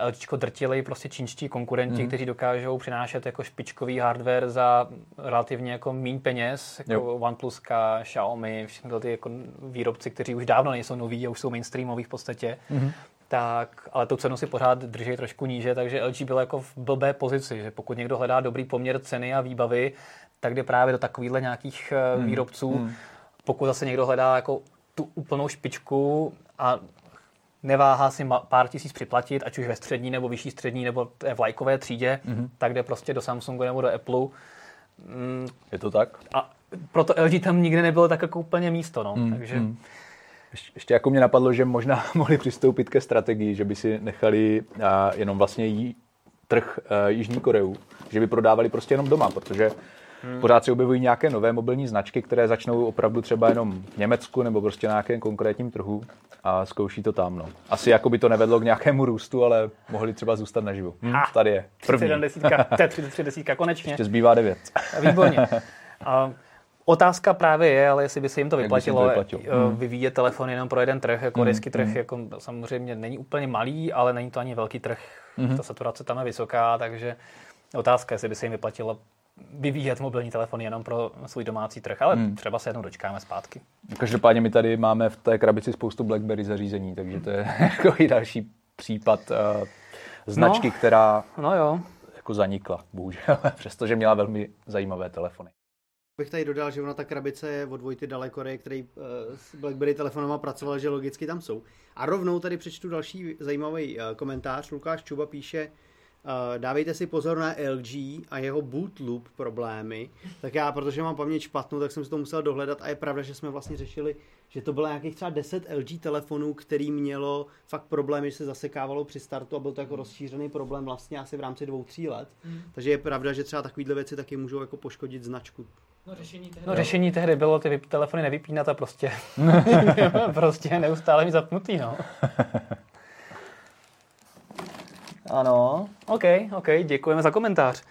LG drtili prostě čínští konkurenti, mm. kteří dokážou přinášet jako špičkový hardware za relativně jako méně peněz, jako jo. OnePlus, Xiaomi, všechny ty jako výrobci, kteří už dávno nejsou noví a už jsou mainstreamoví v podstatě. Mm tak, ale tu cenu si pořád drží trošku níže, takže LG byl jako v blbé pozici, že pokud někdo hledá dobrý poměr ceny a výbavy, tak jde právě do takovýchhle nějakých hmm. výrobců. Hmm. Pokud zase někdo hledá jako tu úplnou špičku a neváhá si pár tisíc připlatit, ať už ve střední nebo vyšší střední nebo v lajkové třídě, hmm. tak jde prostě do Samsungu nebo do Apple. Mm. Je to tak? A proto LG tam nikdy nebylo tak jako úplně místo, no. Hmm. Takže... Hmm. Ještě jako mě napadlo, že možná [LAUGHS] mohli přistoupit ke strategii, že by si nechali jenom vlastně jí trh uh, Jižní Koreu, že by prodávali prostě jenom doma, protože hmm. pořád se objevují nějaké nové mobilní značky, které začnou opravdu třeba jenom v Německu nebo prostě na nějakém konkrétním trhu a zkouší to tam. No. Asi jako by to nevedlo k nějakému růstu, ale mohli třeba zůstat naživu. Hm, tady je. První. T33 konečně. Ještě zbývá devět. [LAUGHS] Výborně. A Otázka právě je, ale jestli by se jim to vyplatilo, to vyplatilo? Eh, hmm. vyvíjet telefon jenom pro jeden trh. Jako hmm. trh hmm. jako samozřejmě není úplně malý, ale není to ani velký trh. Hmm. Ta saturace tam je vysoká, takže otázka, jestli by se jim vyplatilo vyvíjet mobilní telefon jenom pro svůj domácí trh, ale hmm. třeba se jednou dočkáme zpátky. Každopádně my tady máme v té krabici spoustu BlackBerry zařízení, takže to je [LAUGHS] jako i další případ uh, značky, no, která no jo. jako zanikla, bohužel, [LAUGHS] přestože měla velmi zajímavé telefony bych tady dodal, že ona ta krabice je od Vojty Dalekory, který uh, s BlackBerry telefonama pracoval, že logicky tam jsou. A rovnou tady přečtu další zajímavý uh, komentář. Lukáš Čuba píše, uh, dávejte si pozor na LG a jeho boot loop problémy. Tak já, protože mám paměť špatnou, tak jsem si to musel dohledat a je pravda, že jsme vlastně řešili, že to bylo nějakých třeba 10 LG telefonů, který mělo fakt problémy, že se zasekávalo při startu a byl to jako rozšířený problém vlastně asi v rámci dvou, tří let. Mm. Takže je pravda, že třeba takovéhle věci taky můžou jako poškodit značku No řešení tehdy, no, řešení tehdy bylo ty telefony nevypínat a prostě, [LAUGHS] [LAUGHS] prostě neustále mi zapnutý, no. [LAUGHS] Ano, OK, OK, děkujeme za komentář.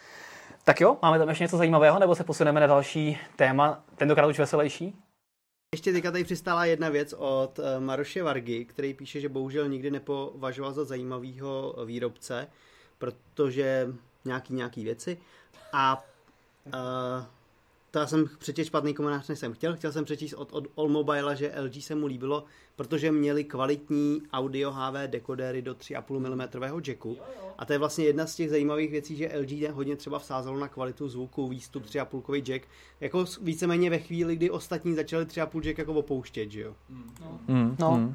Tak jo, máme tam ještě něco zajímavého, nebo se posuneme na další téma, tentokrát už veselější? Ještě teďka tady přistála jedna věc od eh, Maroše Vargy, který píše, že bohužel nikdy nepovažoval za zajímavého výrobce, protože nějaký nějaký věci. A uh, to já jsem přečíst špatný komentář, než jsem chtěl. Chtěl jsem přečíst od, od Allmobile, že LG se mu líbilo, protože měli kvalitní audio HV dekodéry do 3,5 mm jacku. A to je vlastně jedna z těch zajímavých věcí, že LG hodně třeba vsázelo na kvalitu zvuku, výstup 3,5 jack. Jako víceméně ve chvíli, kdy ostatní začali 3,5 jack jako opouštět, že jo? No. Mm, no. Mm.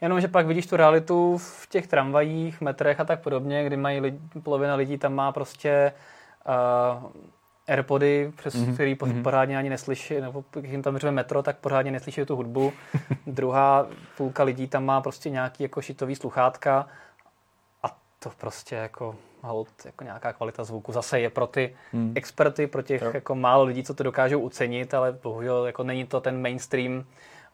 Jenomže pak vidíš tu realitu v těch tramvajích, metrech a tak podobně, kdy mají lidi, polovina lidí tam má prostě uh, Airpody, přes mm-hmm. který mm-hmm. pořádně ani neslyší, nebo když jim tam řve metro, tak pořádně neslyší tu hudbu. [LAUGHS] Druhá půlka lidí tam má prostě nějaký jako šitový sluchátka a to prostě jako hold, jako nějaká kvalita zvuku. Zase je pro ty mm. experty, pro těch jo. jako málo lidí, co to dokážou ucenit, ale bohužel jako není to ten mainstream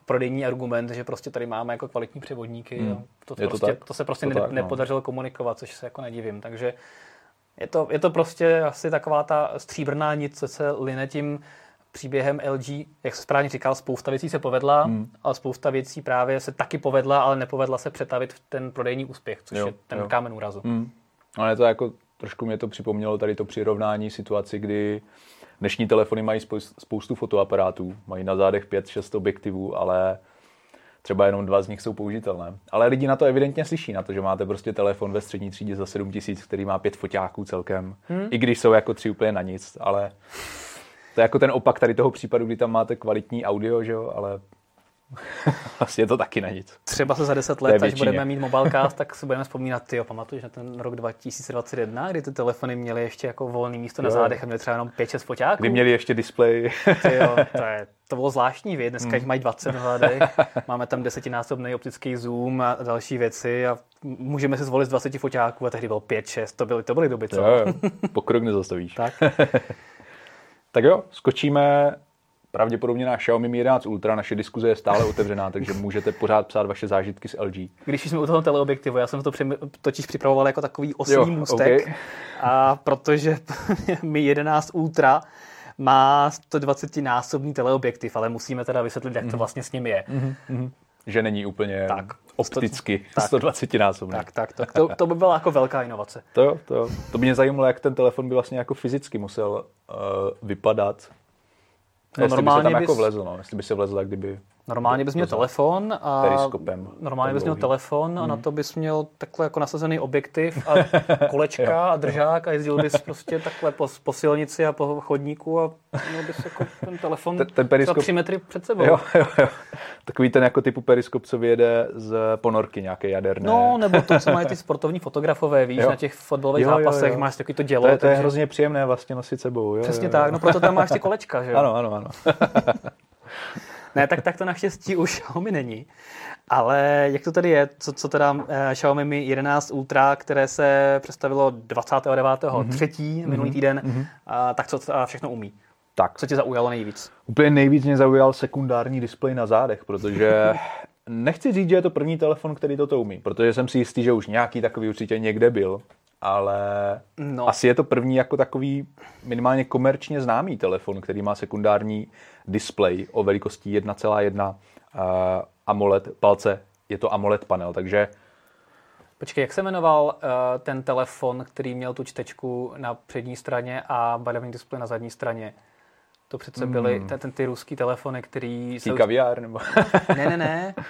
prodejní argument, že prostě tady máme jako kvalitní převodníky. Mm. To, to, prostě, to, to se prostě to ne, tak, no. nepodařilo komunikovat, což se jako nedivím. Takže je to, je to prostě asi taková ta stříbrná nic, co se line tím příběhem LG, jak se správně říkal, spousta věcí se povedla, hmm. ale spousta věcí právě se taky povedla, ale nepovedla se přetavit v ten prodejní úspěch, což jo, je ten jo. kámen úrazu. Hmm. Ale to jako trošku mě to připomnělo tady to přirovnání situaci, kdy dnešní telefony mají spoustu fotoaparátů, mají na zádech 5-6 objektivů, ale třeba jenom dva z nich jsou použitelné. Ale lidi na to evidentně slyší, na to, že máte prostě telefon ve střední třídě za 7000, který má pět foťáků celkem, hmm. i když jsou jako tři úplně na nic, ale to je jako ten opak tady toho případu, kdy tam máte kvalitní audio, že jo, ale [LAUGHS] Vlastně je to taky na nic. Třeba se za 10 let, až budeme mít mobilecast, [LAUGHS] tak si budeme vzpomínat, ty pamatuješ na ten rok 2021, kdy ty telefony měly ještě jako volné místo na zádech a měly třeba jenom 5-6 foťáků. Kdy měli ještě displej. jo, [LAUGHS] to, je, to bylo zvláštní věc. Dneska hmm. mají 20 na zádech, máme tam desetinásobný optický zoom a další věci a můžeme si zvolit z 20 foťáků a tehdy bylo 5-6, to byly, to byly doby, co? Jo, jo. Pokrok nezastavíš. tak. tak jo, skočíme pravděpodobně na Xiaomi Mi 11 Ultra. Naše diskuze je stále otevřená, takže můžete pořád psát vaše zážitky s LG. Když jsme u toho teleobjektivu, já jsem to při, totiž připravoval jako takový osmý můstek. Okay. A protože [LAUGHS] Mi 11 Ultra má 120 násobný teleobjektiv, ale musíme teda vysvětlit, jak to mhm. vlastně s ním je. Mm-hmm. Že není úplně tak, opticky 120 násobný. Tak, tak, tak to, to by byla jako velká inovace. To, to, to by mě zajímalo, jak ten telefon by vlastně jako fyzicky musel uh, vypadat, No, normálně by se tam jako bys... jako vlezl, no. Jestli by se vlezl, kdyby Normálně bys měl telefon a periskopem. Normálně bys měl telefon a hmm. na to bys měl takhle jako nasazený objektiv a [LAUGHS] kolečka a držák a jezdil bys prostě takhle po, po silnici a po chodníku a měl bys jako ten telefon ten, ten periskop... tři metry před sebou. Jo, jo, jo. Takový ten jako typu periskop, co vyjede z ponorky nějaké jaderné. No, nebo to, co mají ty sportovní fotografové, víš, jo. na těch fotbalových jo, zápasech jo, jo. máš takový to dělo. To je, to je takže... hrozně příjemné vlastně nosit sebou. Jo, Přesně jo, jo. tak, no proto tam máš ty kolečka, že jo? Ano, ano, ano. [LAUGHS] Ne, tak, tak to naštěstí už Xiaomi není. Ale jak to tady je, co, co teda uh, Xiaomi Mi 11 Ultra, které se představilo 29. Mm-hmm. 3. Mm-hmm. minulý týden, mm-hmm. uh, tak co uh, všechno umí? Tak. Co tě zaujalo nejvíc? Úplně nejvíc mě zaujal sekundární displej na zádech, protože [LAUGHS] nechci říct, že je to první telefon, který toto umí, protože jsem si jistý, že už nějaký takový určitě někde byl, ale no. asi je to první jako takový minimálně komerčně známý telefon, který má sekundární display o velikosti 1,1 uh, AMOLED palce. Je to AMOLED panel, takže Počkej, jak se jmenoval uh, ten telefon, který měl tu čtečku na přední straně a barevný displej na zadní straně? To přece byly hmm. ten, ty ruský telefony, který... Týka VR, nebo? ne, ne, ne. Uh,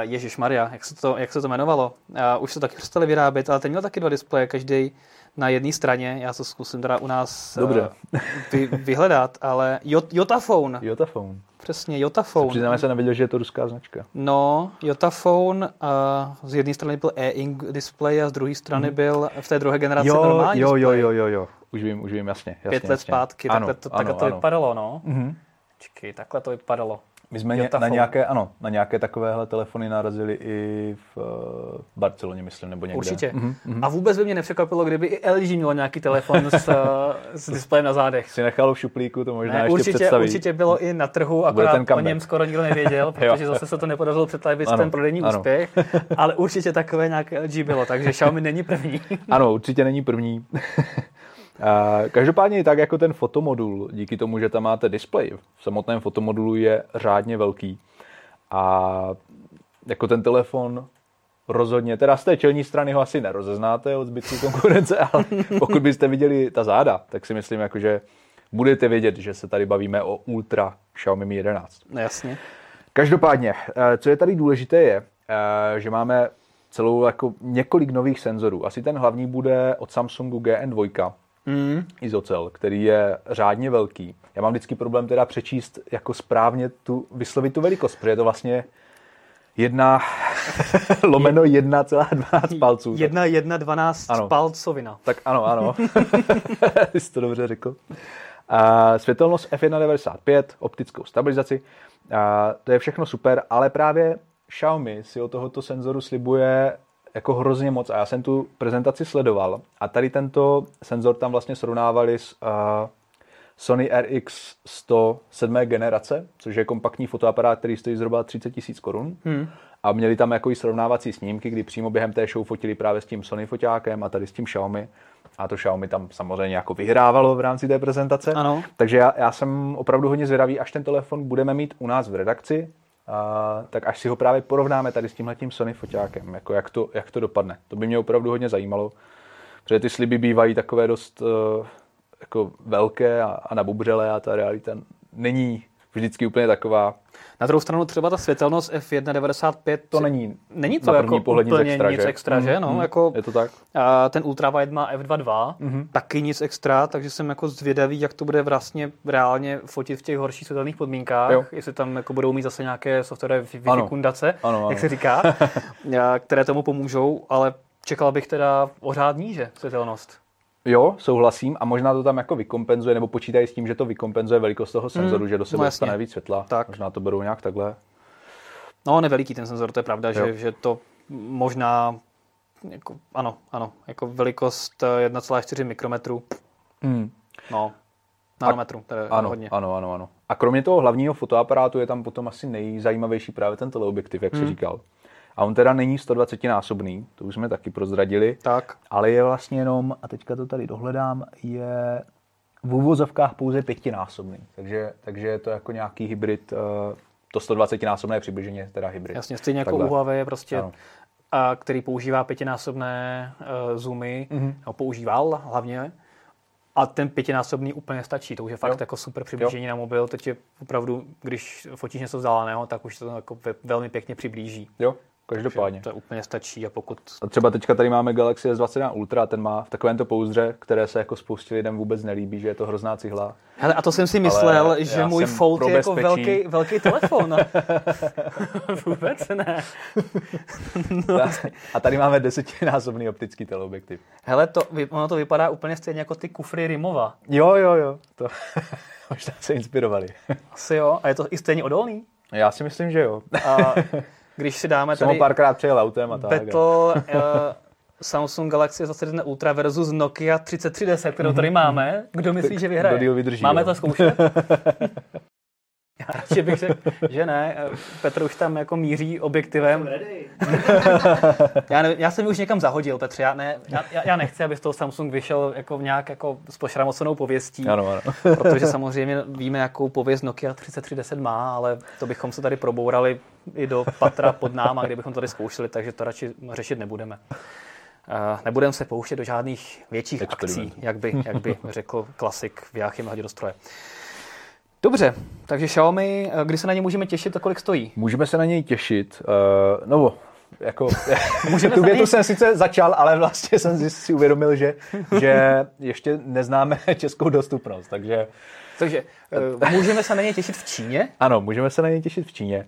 Ježíš Maria, jak se to, jak se to jmenovalo? Uh, už se taky přestali vyrábět, ale ten měl taky dva displeje, každý na jedné straně. Já to zkusím teda u nás Dobře. Uh, vy, vyhledat, ale Jot, Jotaphone. Jotaphone. Přesně, Jotaphone. Přiznáme se, nevěděl, že je to ruská značka. No, Jotaphone, a z jedné strany byl e-ink display a z druhé strany mm. byl v té druhé generaci jo, normální jo, jo, jo, jo, jo, už vím, už vím, jasně. jasně Pět let jasně. zpátky, ano, takhle to, ano, takhle to ano. vypadalo, no. Mm-hmm. Čekej, takhle to vypadalo. My jsme na nějaké, ano, na nějaké takovéhle telefony narazili i v uh, Barceloně, myslím, nebo někde. Určitě. Mm-hmm. A vůbec by mě nepřekvapilo, kdyby i LG mělo nějaký telefon s, uh, s displejem na zádech. Si nechal v šuplíku, to možná ne, ještě určitě, představí. Určitě bylo i na trhu, akorát o něm skoro nikdo nevěděl, [LAUGHS] protože zase se to nepodařilo přetavit ten prodejní ano. úspěch, ale určitě takové nějaké LG bylo, takže Xiaomi není první. ano, určitě není první. [LAUGHS] Každopádně i tak jako ten fotomodul, díky tomu, že tam máte display, v samotném fotomodulu je řádně velký. A jako ten telefon rozhodně, teda z té čelní strany ho asi nerozeznáte od zbytku konkurence, ale [LAUGHS] pokud byste viděli ta záda, tak si myslím, jako, že budete vědět, že se tady bavíme o Ultra Xiaomi Mi 11. No jasně. Každopádně, eh, co je tady důležité je, eh, že máme celou jako několik nových senzorů. Asi ten hlavní bude od Samsungu GN2, mm. izocel, který je řádně velký. Já mám vždycky problém teda přečíst jako správně tu, vyslovit tu velikost, protože je to vlastně jedna [LAUGHS] lomeno 1,12 palců. Jedna, jedna, 12 ano. palcovina. Tak ano, ano. [LAUGHS] [LAUGHS] Jsi to dobře řekl. A světelnost f1.95, optickou stabilizaci, a to je všechno super, ale právě Xiaomi si od tohoto senzoru slibuje jako hrozně moc a já jsem tu prezentaci sledoval a tady tento senzor tam vlastně srovnávali s uh, Sony RX 107 generace, což je kompaktní fotoaparát, který stojí zhruba 30 tisíc korun. Hmm. A měli tam jako i srovnávací snímky, kdy přímo během té show fotili právě s tím Sony foťákem a tady s tím Xiaomi. A to Xiaomi tam samozřejmě jako vyhrávalo v rámci té prezentace. Ano. Takže já, já jsem opravdu hodně zvědavý, až ten telefon budeme mít u nás v redakci, a, tak až si ho právě porovnáme tady s tímhletím Sony foťákem, jako jak to, jak to dopadne. To by mě opravdu hodně zajímalo, protože ty sliby bývají takové dost uh, jako velké a, a nabubřelé a ta realita není vždycky úplně taková. Na druhou stranu třeba ta světelnost F1.95 To není, není to na jako první pohled nic úplně extra, nic že? extra, že? No, Mm, jako, Je to tak? a ten ultrawide má f2.2, Mhm. taky nic extra, takže jsem jako zvědavý, jak to bude vlastně reálně fotit v těch horších světelných podmínkách, Jo. jestli tam jako budou mít zase nějaké softwarové vykundace, jak se říká, [LAUGHS] které tomu pomůžou, ale čekal bych teda o řád níže světelnost. Jo, souhlasím a možná to tam jako vykompenzuje, nebo počítají s tím, že to vykompenzuje velikost toho senzoru, Mm, že do sebe no dostane víc světla. Tak. Možná to berou nějak takhle. No, on je veliký ten senzor, to je pravda, Jo. že, že to možná, jako, ano, ano, jako velikost eh, 1,4 mikrometru, Hmm. no, nanometru, to je Ano, hodně. ano, ano, ano. A kromě toho hlavního fotoaparátu je tam potom asi nejzajímavější právě ten teleobjektiv, jak hmm. Hmm. se říkal. A on teda není 120 násobný, to už jsme taky prozradili, Tak, ale je vlastně jenom, a teďka to tady dohledám, je v úvozovkách pouze pětinásobný. Takže, takže je to jako nějaký hybrid, eh, to 120 násobné přibližně teda hybrid. jasně, stejně jako Takhle. u Huawei je prostě, Ano. a, který používá pětinásobné uh, zoomy, Mhm. mm-hmm. no, používal hlavně, a ten pětinásobný úplně stačí, to už je fakt Jo. jako super přiblížení na mobil, teď je opravdu, když fotíš něco vzdáleného, tak už to jako ve- velmi pěkně přiblíží. Jo, každopádně. To úplně stačí a pokud A třeba teďka tady máme Galaxy S21 Ultra, ten má v takovémto pouzdře, které se jako spoustě lidem vůbec nelíbí, že je to hrozná cihla. Hele, a to jsem si myslel, Ale že můj Fold je jako velký, velký telefon. [LAUGHS] [LAUGHS] Vůbec ne. [LAUGHS] No. A tady máme desetinásobný optický teleobjektiv. Hele, to, ono to vypadá úplně stejně jako ty kufry Rimova. Jo, jo, jo. To možná se inspirovali. Asi jo. A je to i stejně odolný? Já si myslím, že jo. A když si dáme Jsem tady párkrát přejel autem a tak. Battle uh, Samsung Galaxy S21 Ultra versus Nokia 3310, kterou tady máme, kdo myslí, že vyhraje? kdo vydrží, máme to zkoušet? [LAUGHS] Já radši bych řekl, že ne. Petr už tam jako míří objektivem. Já, ne, já jsem ji už někam zahodil, Petře. Já, ne, já, já- nechci, aby z toho Samsung vyšel jako nějak jako s pošramocenou pověstí. Ano, ano. [LAUGHS] Protože samozřejmě víme, jakou pověst Nokia 3310 má, ale to bychom se tady probourali i do patra pod náma, kdybychom to tady zkoušeli, takže to radši řešit nebudeme. Uh, nebudeme se pouštět do žádných větších akcí, jak by, jak by řekl klasik v Jáchym hodě do stroje. Dobře, takže Xiaomi, eh, kdy se na ně můžeme těšit a kolik stojí? Můžeme se na něj těšit. Uh, no, jako, Můžeme [LAUGHS] [LAUGHS] tu větu jsem sice začal, ale vlastně jsem si- uvědomil, že, že ještě neznáme [LAUGHS] českou dostupnost, takže Takže uh, můžeme se na ně těšit v Číně? ano, můžeme se na něj těšit v Číně.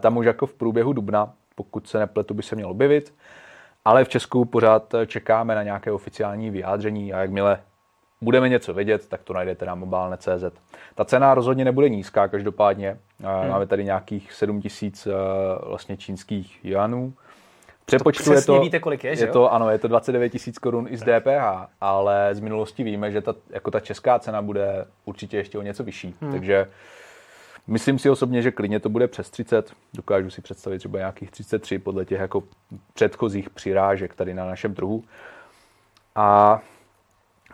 Tam už jako v průběhu dubna, pokud se nepletu, by se měl objevit, ale v Česku pořád čekáme na nějaké oficiální vyjádření a jakmile budeme něco vědět, tak to najdete na mobilne.cz. Ta cena rozhodně nebude nízká, každopádně. Hmm. Máme tady nějakých 7 tisíc eh, vlastně čínských juanů. Přepočtu je přesně to, víte, kolik je, že je jo? to, ano, je to 29 tisíc korun i z DPH, ale z minulosti víme, že ta, jako ta česká cena bude určitě ještě o něco vyšší. Hmm. Takže myslím si osobně, že klidně to bude přes 30. Dokážu si představit třeba nějakých 33 podle těch jako předchozích přirážek tady na našem trhu. A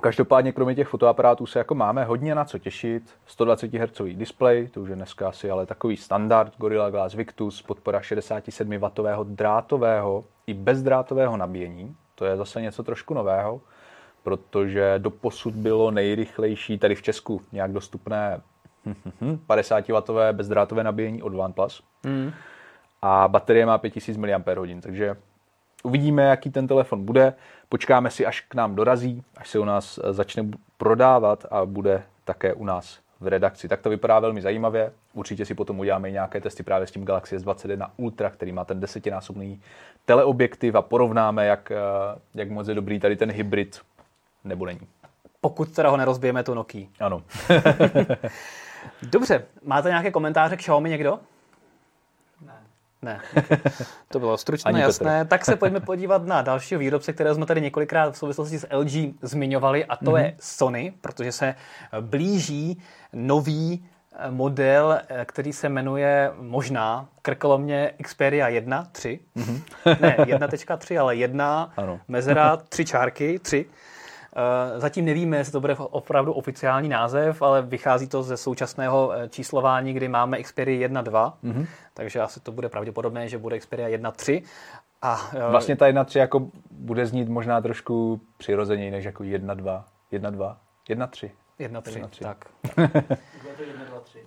Každopádně kromě těch fotoaparátů se jako máme hodně na co těšit. 120 Hz displej, to už je dneska asi ale takový standard. Gorilla Glass Victus, podpora 67W drátového i bezdrátového nabíjení. To je zase něco trošku nového, protože doposud bylo nejrychlejší tady v Česku nějak dostupné [LAUGHS] 50W bezdrátové nabíjení od OnePlus. Hmm. A baterie má 5000 mAh, takže uvidíme, jaký ten telefon bude. Počkáme si, až k nám dorazí, až se u nás eh, začne prodávat a bude také u nás v redakci. Tak to vypadá velmi zajímavě. Určitě si potom uděláme i nějaké testy právě s tím Galaxy S21 Ultra, který má ten desetinásobný teleobjektiv a porovnáme, jak, eh, jak moc je dobrý tady ten hybrid nebo není. Pokud teda ho nerozbijeme tu Nokia. Ano. [LAUGHS] [LAUGHS] Dobře, máte nějaké komentáře k Xiaomi někdo? Ne. [LAUGHS] To bylo stručné, Ani Petr. jasné. Tak se pojďme podívat na dalšího výrobce, kterého jsme tady několikrát v souvislosti s LG zmiňovali, a to mm-hmm. je Sony, protože se blíží nový eh, model, eh, který se jmenuje možná krkolomně Xperia 1, 3. Mm-hmm. ne, 1.3, ale 1, Ano. mezera, tři čárky, 3. Eh, Zatím nevíme, jestli to bude opravdu oficiální název, ale vychází to ze současného eh, číslování, kdy máme Xperia 1.2, mm-hmm. takže asi to bude pravděpodobné, že bude Xperia 1.3. A eh, Vlastně ta 1.3 jako bude znít možná trošku přirozeněji než jako 1.2, 1.2, 1.3. 1.3, 1.3. tak. [LAUGHS] Bude to 1, 2, 3.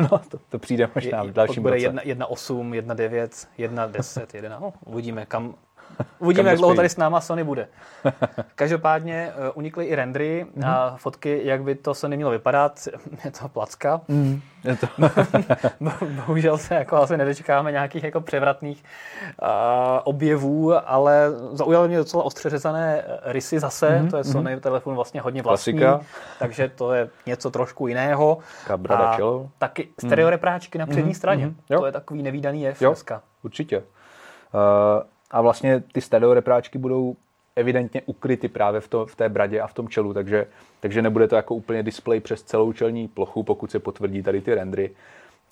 no, to, to přijde možná v dalším bude roce. 1.8, 1.9, 1.10, 1, no, uvidíme, kam, [LAUGHS] Uvidíme, jak dlouho tady s náma Sony bude. [LAUGHS] Každopádně uh, unikly i rendery a fotky, jak by to Sony mělo vypadat. [LAUGHS] Je to placka. Mm, je to, Bo- Bohužel se jako asi nedočkáme nějakých jako převratných uh, objevů, ale zaujaly mě docela ostře řezané eh, rysy zase. Mm-hmm, to je Sony telefon vlastně hodně vlastní, Klasika. takže to je něco trošku jiného. Kabrada A čelo. Taky stereo-repráčky na přední straně. mhm, jo. To je takový nevýdaný jev Jo. dneska. Určitě. Uh, a vlastně ty stereo repráčky budou evidentně ukryty právě v, to, v té bradě a v tom čelu, takže, takže nebude to jako úplně display přes celou čelní plochu, pokud se potvrdí tady ty rendry.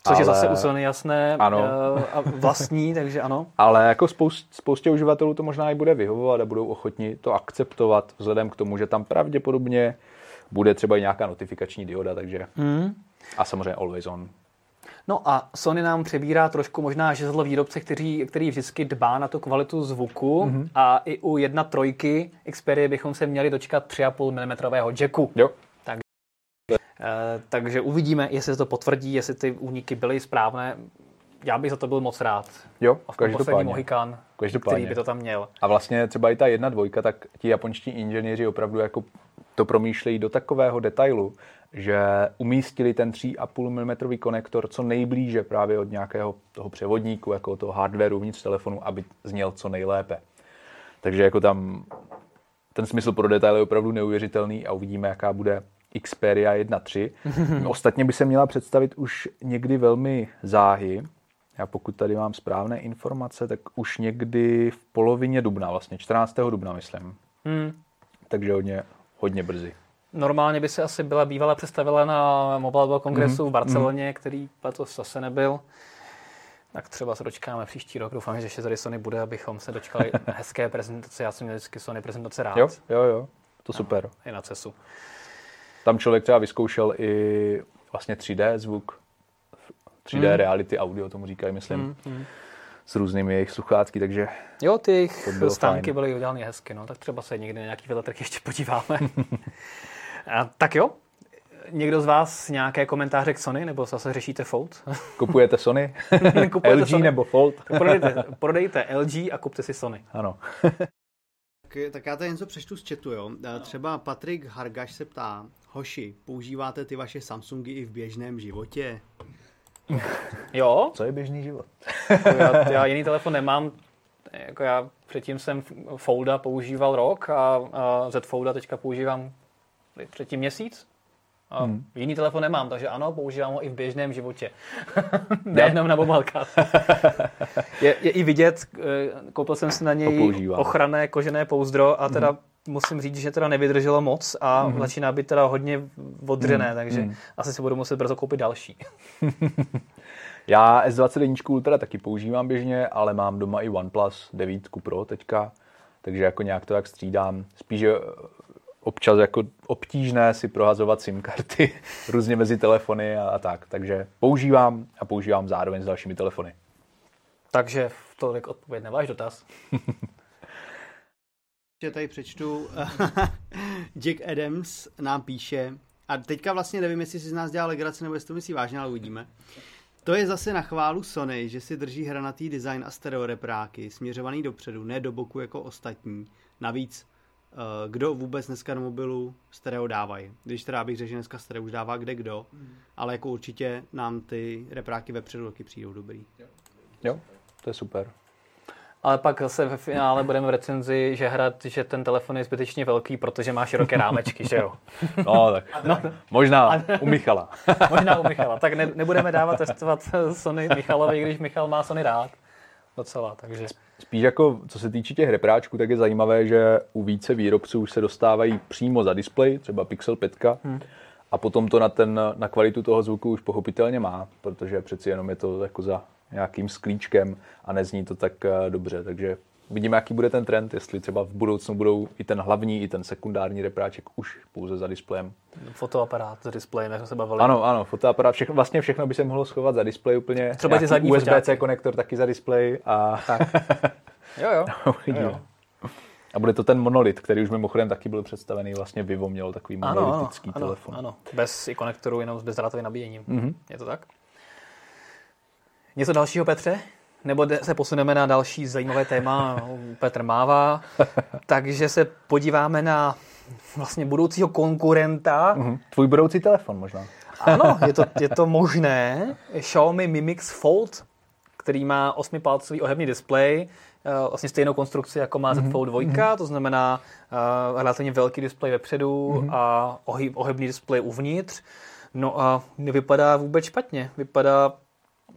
Což je Ale- zase u Sony jasné Ano. eh, a vlastní, [LAUGHS] takže ano. Ale jako spoust, spoustě uživatelů to možná i bude vyhovovat a budou ochotni to akceptovat vzhledem k tomu, že tam pravděpodobně bude třeba i nějaká notifikační dioda, takže Hmm. a samozřejmě always on. No a Sony nám přebírá trošku možná žezlo výrobce, který, který vždycky dbá na tu kvalitu zvuku Mhm. mm-hmm. a i u 1.3 Xperia bychom se měli dočkat 3,5 mm jacku. Jo, Eh, takže uvidíme, jestli se to potvrdí, jestli ty úniky byly správné. Já bych za to byl moc rád. jo, A v poslední každopádně. Mohikán, Každopádně. který by to tam měl. A vlastně třeba i ta jedna dvojka, tak ti japonští inženýři opravdu jako to promýšlejí do takového detailu, že umístili ten 3,5 mm konektor co nejblíže právě od nějakého toho převodníku, jako toho hardwareu vnitř telefonu, aby zněl co nejlépe. Takže jako tam ten smysl pro detail je opravdu neuvěřitelný a uvidíme, jaká bude Xperia 1.3. [LAUGHS] Ostatně by se měla představit už někdy velmi záhy. Já pokud tady mám správné informace, tak už někdy v polovině dubna, vlastně 14. dubna, myslím. Hmm. Takže hodně, hodně brzy. Normálně by se asi byla bývala představila na Mobile World Kongresu Mhm, v Barceloně, který letos zase nebyl. Tak třeba se dočkáme příští rok. Doufám, že ještě tady Sony bude, abychom se dočkali [LAUGHS] hezké prezentace. Já jsem měl vždycky Sony prezentace rád. Jo, jo, jo. To super. I na CESu. Tam člověk třeba vyzkoušel i vlastně 3D zvuk, 3D Hmm. reality audio, tomu říkají, myslím, s různými jejich sluchátky, takže Jo, ty jejich stánky fajn. byly udělané hezky, no, tak třeba se někdy na nějaký veletrh ještě podíváme. [LAUGHS] A, tak jo, někdo z vás nějaké komentáře k Sony, nebo zase řešíte Fold? [LAUGHS] kupujete Sony, [LAUGHS] Kupujete LG Sony? nebo Fold? prodejte, [LAUGHS] prodejte LG a kupte si Sony. Ano. Tak, tak já tady něco přečtu z chatu, jo. Třeba Patrik Hargaš se ptá, Hoši, používáte ty vaše Samsungy i v běžném životě? Jo, Co je běžný život? jako já, já jiný telefon nemám, jako já předtím jsem Folda používal rok a, a Z Folda teďka používám třetí měsíc. A hmm. jiný telefon nemám, takže ano, používám ho i v běžném životě. Nejenom [LAUGHS] na mobilkách. [LAUGHS] je, je, i vidět, eh, koupil jsem si na něj ochranné kožené pouzdro a teda musím říct, že teda nevydrželo moc a začíná být teda hodně odřené, takže asi si budu muset brzo koupit další. [LAUGHS] Já S21 Ultra taky používám běžně, ale mám doma i OnePlus 9 Pro teďka, takže jako nějak to tak střídám. Spíš je občas jako obtížné si prohazovat SIM karty [LAUGHS] různě mezi telefony a, a tak. Takže používám a používám zároveň s dalšími telefony. Takže tolik odpověď na váš dotaz. [LAUGHS] Ještě tady přečtu. [LAUGHS] Jack Adams nám píše, a teďka vlastně nevím, jestli si z nás dělá legraci, nebo jestli to myslí vážně, ale uvidíme. To je zase na chválu Sony, že si drží hranatý design a stereorepráky, směřovaný dopředu, ne do boku jako ostatní. Navíc, kdo vůbec dneska na mobilu stereo dávají. Když teda bych řekl, že dneska stereo už dává kde kdo, ale jako určitě nám ty repráky vepředu taky přijdou dobrý. Jo, to je super. ale pak zase ve finále budeme v recenzi že hrát, že ten telefon je zbytečně velký, protože má široké [LAUGHS] rámečky, že jo? No, tak [LAUGHS] no, možná u Michala. [LAUGHS] možná u Michala. Tak ne, nebudeme dávat testovat Sony Michalovi, když Michal má Sony rád. Docela, takže... Spíš jako, co se týče těch repráčků, tak je zajímavé, že u více výrobců už se dostávají přímo za displej, třeba Pixel 5, hmm. a potom to na, ten, na kvalitu toho zvuku už pochopitelně má, protože přeci jenom je to jako za nějakým sklíčkem a nezní to tak eh, dobře, takže Vidíme, jaký bude ten trend, jestli třeba v budoucnu budou i ten hlavní, i ten sekundární repráček už pouze za displejem. Fotoaparát za displejem, jak jsme se bavili. Ano, ano, fotoaparát, všechno, vlastně všechno by se mohlo schovat za displej úplně. Třeba ty zadní USB-C konektor taky za displej a... Tak. [LAUGHS] jo, jo. [LAUGHS] jo, jo. A bude to ten monolit, který už mimochodem taky byl představený, vlastně Vivo měl takový monolitický ano, telefon. Ano, ano, bez i konektoru, jenom s bezdrátovým nabíjením. Mm-hmm. Je to tak? Něco dalšího, Petře? Nebo se posuneme na další zajímavé téma, [LAUGHS] Petr Mává, takže se podíváme na vlastně budoucího konkurenta. Uh-huh. Tvůj budoucí telefon možná. Ano, [LAUGHS] je to, je to možné. Xiaomi Mi Mix Fold, který má 8-palcový ohebný displej, eh, vlastně stejnou konstrukci, jako má Z mhm. Fold 2, mm-hmm. to znamená uh, relativně velký displej vepředu mm-hmm. a ohebný displej uvnitř. No a nevypadá vůbec špatně. Vypadá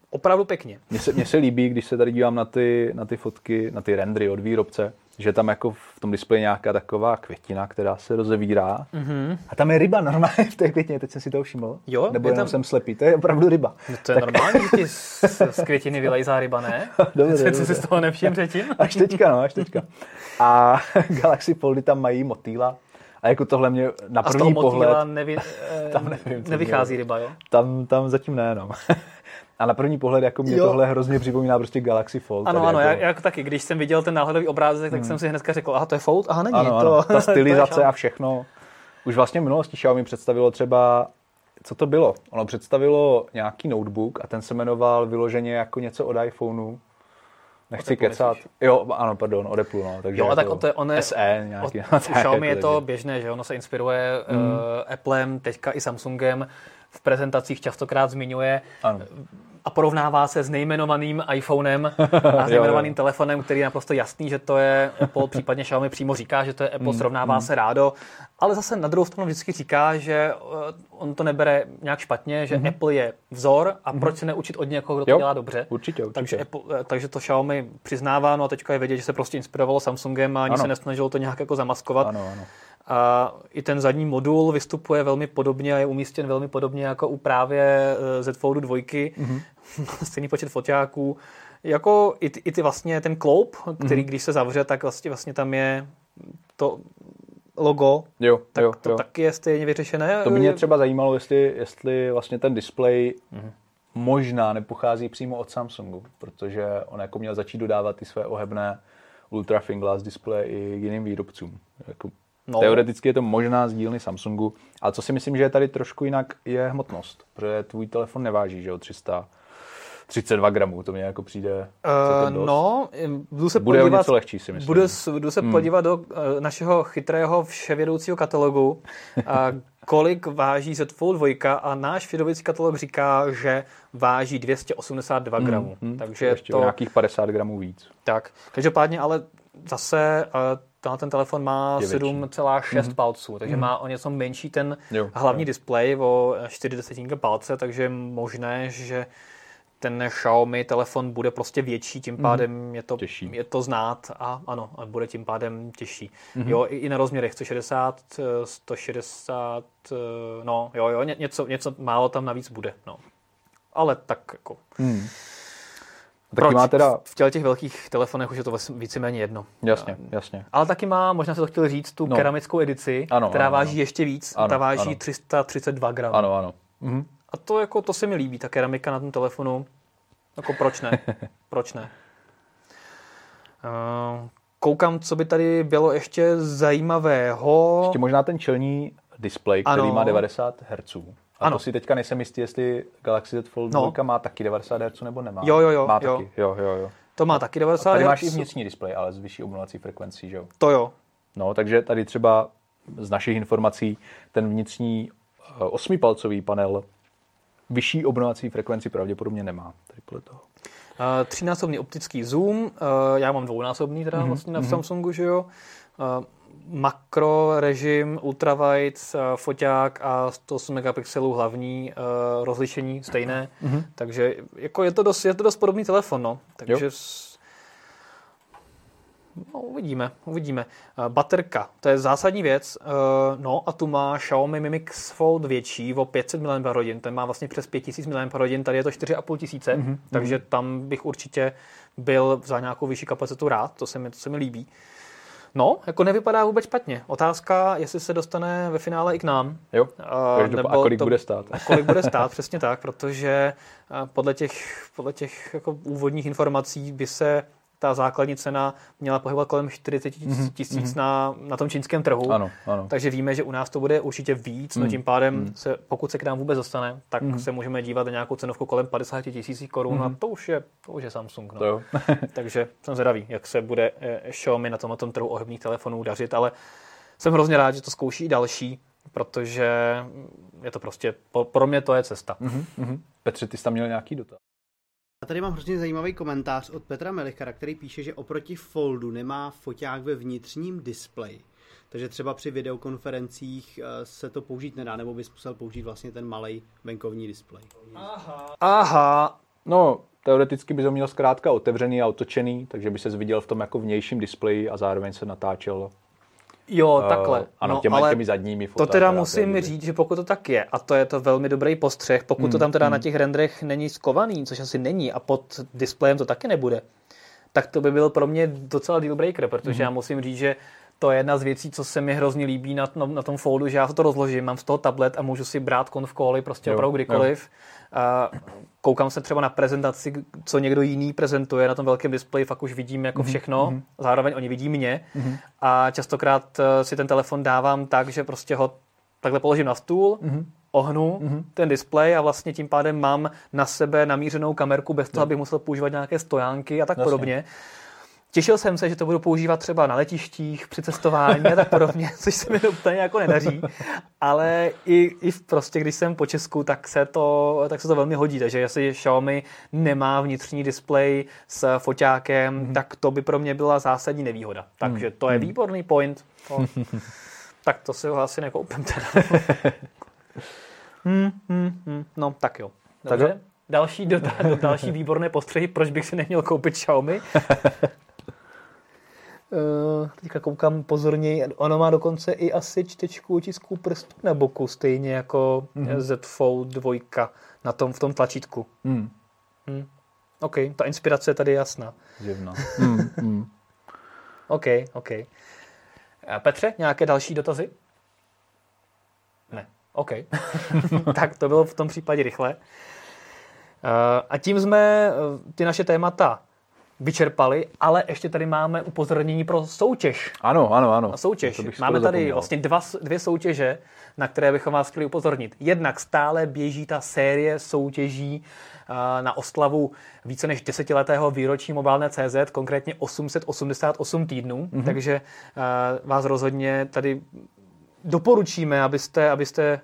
opravdu pěkně. Mně se, mně se líbí, když se tady dívám na ty, na ty fotky, na ty rendry od výrobce, že tam jako v tom displeji nějaká taková květina, která se rozevírá. Mm-hmm. A tam je ryba normálně v té květině, teď jsem si to všiml. Jo, Nebo jenom tam... jsem slepý, to je opravdu ryba. No to je tak... normální, že ti z, [LAUGHS] z květiny vylejzá ryba, ne? [LAUGHS] dobře, dobře. si z toho nevšiml předtím? [LAUGHS] až teďka, no, až teďka. A Galaxy Foldy tam mají motýla, a jako tohle mě na první a z toho pohled... nevy, tam nevím, nevychází ryba, jo? Tam, tam zatím ne, no. A na první pohled jako mě jo. tohle hrozně připomíná prostě Galaxy Fold. Ano, ano, jako... jak, taky, když jsem viděl ten náhledový obrázek, tak hmm. jsem si hnedka řekl, aha, to je Fold, aha, není ano, to. Ano, ta [LAUGHS] stylizace a všechno. Už vlastně v minulosti Xiaomi představilo třeba, co to bylo? Ono představilo nějaký notebook a ten se jmenoval vyloženě jako něco od iPhoneu. Nechci kecat. Jo, ano, pardon, od Apple, no. Takže jo, a tak jako to, on je, SE nějaký. Od, [LAUGHS] u Xiaomi je to běžné, že ono se inspiruje mm. uh, Applem, teďka i Samsungem. V prezentacích častokrát zmiňuje ano a porovnává se s nejmenovaným iPhonem a s [LAUGHS] nejmenovaným telefonem, který je naprosto jasný, že to je Apple, případně Xiaomi přímo říká, že to je Apple, mm, srovnává mm. se rádo, ale zase na druhou stranu vždycky říká, že eh, on to nebere nějak špatně, že mm. Apple je vzor a mm. proč se neučit od někoho, kdo to jo, dělá dobře. Určitě, určitě. Takže, Apple, eh, takže to Xiaomi přiznává, no a teďka je vědět, že se prostě inspirovalo Samsungem a ani ano. se nesnažilo to nějak jako zamaskovat. Ano, ano. A i ten zadní modul vystupuje velmi podobně a je umístěn velmi podobně jako u právě Z Foldu 2. Mm-hmm. Stejný počet foťáků. Jako i ty, i ty vlastně ten kloup, který mm-hmm. když se zavře, tak vlastně, vlastně tam je to logo, jo, tak jo, to jo. taky je stejně vyřešené. To by mě třeba zajímalo, jestli, jestli vlastně ten displej mm-hmm. možná nepochází přímo od Samsungu, protože on jako měl začít dodávat ty své ohebné Ultra Thin Glass displeje i jiným výrobcům. Jako No. Teoreticky je to možná z dílny Samsungu, ale co si myslím, že je tady trošku jinak, je hmotnost, protože tvůj telefon neváží, že jo, 300 32 gramů, to mě jako přijde uh, No, budu se Bude podívat, něco lehčí, si myslím. Budu, budu se hmm. podívat do uh, našeho chytrého vševědoucího katalogu, a [LAUGHS] kolik váží Z Fold 2 a náš vševědoucí katalog říká, že váží 282 hmm, gramů. Hmm, takže ještě to nějakých 50 gramů víc. Tak, každopádně ale zase uh, tenhle ten telefon má 7,6 mm-hmm. palců, takže mm-hmm. má o něco menší ten jo, hlavní jo. displej o 4 desetinky palce, takže je možné, že ten Xiaomi telefon bude prostě větší, tím mhm. pádem mm. je, to, těžší. je to znát a ano, a bude tím pádem těžší. Mm-hmm. Jo, i, i na rozměrech 160, 160, eh, no jo, jo, ně, něco, něco málo tam navíc bude, no. Ale tak jako... Mm. Taky Proč? má teda... V těle těch velkých telefonech už je to víceméně jedno. Jasně, jasně. Ale taky má, možná se to chtěl říct, tu no. keramickou edici, ano, která ano, váží ano. ještě víc. Ano, ta váží ano. 332 gramů. Ano, ano. Mhm. A to, jako, to se mi líbí, ta keramika na tom telefonu. Jako proč ne? [LAUGHS] proč ne? Uh, koukám, co by tady bylo ještě zajímavého. Ještě možná ten čelní displej, který ano. má 90 Hz. A ano. to si teďka nejsem jistý, jestli Galaxy Z Fold no. 2 má taky 90 Hz nebo nemá. Jo, jo, jo. Má jo. taky, jo, jo, jo. To má taky 90 Hz. Tady máš i vnitřní displej, ale s vyšší obnovací frekvencí, že jo? To jo. No, takže tady třeba z našich informací ten vnitřní eh, osmipalcový panel vyšší obnovací frekvenci pravděpodobně nemá. Tady podle toho. Uh, třínásobný optický zoom, uh, já mám dvounásobný teda mm-hmm. vlastně na mm-hmm. Samsungu, že jo. Uh, makro režim, ultrawide, uh, foťák a 108 megapixelů hlavní uh, rozlišení stejné, mm-hmm. takže jako je to dost, je to dost podobný telefon, no. Takže jo. No, uvidíme, uvidíme. Uh, baterka, to je zásadní věc. No a tu má Xiaomi Mi Mix Fold větší o 500 mAh, ten má vlastně přes 5000 mAh, tady je to 4,5 tisíce, mm-hmm. takže tam bych určitě byl za nějakou vyšší kapacitu rád, to se mi, to se mi líbí. No, jako nevypadá vůbec špatně. Otázka, jestli se dostane ve finále i k nám. Jo, uh, nebo a kolik to, bude stát. A kolik bude stát, [LAUGHS] přesně tak, protože podle těch, podle těch jako úvodních informací by se ta základní cena měla pohybovat kolem 40 mhm, tisíc mm-hmm. na, na tom čínském trhu. Ano, ano. Takže víme, že u nás to bude určitě víc, mm. no tím pádem, mm. se, pokud se k nám vůbec dostane, tak mm. se můžeme dívat na nějakou cenovku kolem 50 tisíc korun mm. a to už je, to už je Samsung. No. To [LAUGHS] [LAUGHS] Takže jsem zvědavý, jak se bude eh, Xiaomi na tom, na tom trhu ohebných telefonů dařit, ale jsem hrozně rád, že to zkouší i další, protože je to prostě, pro mě to je cesta. Mm-hmm. Petře, ty jsi tam měl nějaký dotaz? Já tady mám hrozně zajímavý komentář od Petra Melichara, který píše, že oproti Foldu nemá foťák ve vnitřním displeji. Takže třeba při videokonferencích eh, se to použít nedá, nebo bys musel použít vlastně ten malý venkovní displej. Aha. Aha. No, teoreticky by to měl zkrátka otevřený a otočený, takže by se viděl v tom jako vnějším displeji a zároveň se natáčel Jo, uh, takhle. Ano, no, těma, ale těmi zadními To teda musím říct, že pokud to tak je, a to je to velmi dobrý postřeh, pokud hmm, to tam teda hmm. na těch renderech není skovaný, což asi není, a pod displejem to taky nebude, tak to by byl pro mě docela deal breaker, protože hmm. já musím říct, že to je jedna z věcí, co se mi hrozně líbí na, na, na tom foldu, že já to rozložím, mám z toho tablet a můžu si brát konf prostě jo, opravdu kdykoliv. Jo. A koukám se třeba na prezentaci, co někdo jiný prezentuje na tom velkém displeji, fakt už vidím jako mhm, všechno, mm-hmm. zároveň oni vidí mě mm-hmm. a častokrát eh, si ten telefon dávám tak, že prostě ho takhle položím na stůl, mm-hmm ohnu mm-hmm. ten displej a vlastně tím pádem mám na sebe namířenou kamerku bez toho, abych musel používat nějaké stojánky a tak Jasně. podobně. Těšil jsem se, že to budu používat třeba na letištích, při cestování a tak [LAUGHS] podobně, což se mi úplně jako nedaří. Ale i, i prostě, když jsem po Česku, tak se, to, tak se to velmi hodí. Takže jestli Xiaomi nemá vnitřní displej s foťákem, mm. tak to by pro mě byla zásadní nevýhoda. Takže to je mhm. výborný point. To, [LAUGHS] tak to si ho asi nekoupím teda. [LAUGHS] hmm, hmm, hmm. No, tak jo. Dobře. Další, dotaz, další výborné postřehy, proč bych si neměl koupit Xiaomi. Uh, teďka koukám pozorněji, ono má dokonce i asi čtečku otisků prstů na boku, stejně jako mm-hmm. Z Fold 2 na tom, v tom tlačítku. Mm. Mm. OK, ta inspirace je tady jasná. Zjevná. [LAUGHS] mm, mm. OK, OK. Petře, nějaké další dotazy? Ne. OK. [LAUGHS] tak to bylo v tom případě rychle. Uh, a tím jsme ty naše témata vyčerpali, ale ještě tady máme upozornění pro soutěž. Ano, ano, ano. soutěž. Máme tady zapomněl. vlastně dva, dvě soutěže, na které bychom vás chtěli upozornit. Jednak stále běží ta série soutěží na oslavu více než desetiletého výročí mobilné CZ, konkrétně 888 týdnů, mm-hmm. takže vás rozhodně tady doporučíme, abyste, abyste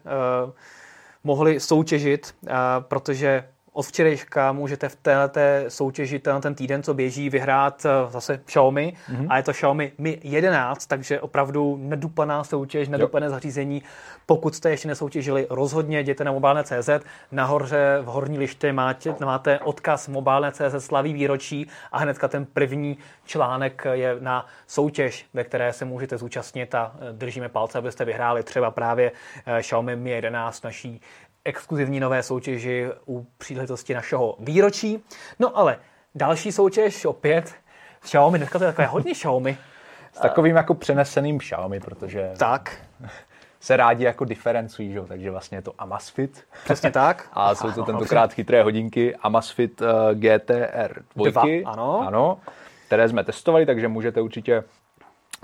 mohli soutěžit, protože od včerejška můžete v této soutěži ten, ten týden, co běží, vyhrát eh, zase Xiaomi mm-hmm. a je to Xiaomi Mi 11, takže opravdu nedupaná soutěž, nedupané jo. zařízení. Pokud jste ještě nesoutěžili, rozhodně jděte na mobilné.cz. Nahoře v horní liště máte, máte odkaz mobilné.cz slaví výročí a hnedka ten první článek je na soutěž, ve které se můžete zúčastnit a eh, držíme palce, abyste vyhráli třeba právě eh, Xiaomi Mi 11 naší exkluzivní nové soutěži u příležitosti našeho výročí. No ale další soutěž opět Xiaomi, dneska to je takové hodně Xiaomi. S takovým jako přeneseným Xiaomi, protože tak. se rádi jako diferencují, že? takže vlastně je to Amazfit. Přesně tak. [LAUGHS] A jsou to ano, tentokrát chytré hodinky Amazfit uh, GTR 2. Dva, ano. ano. Které jsme testovali, takže můžete určitě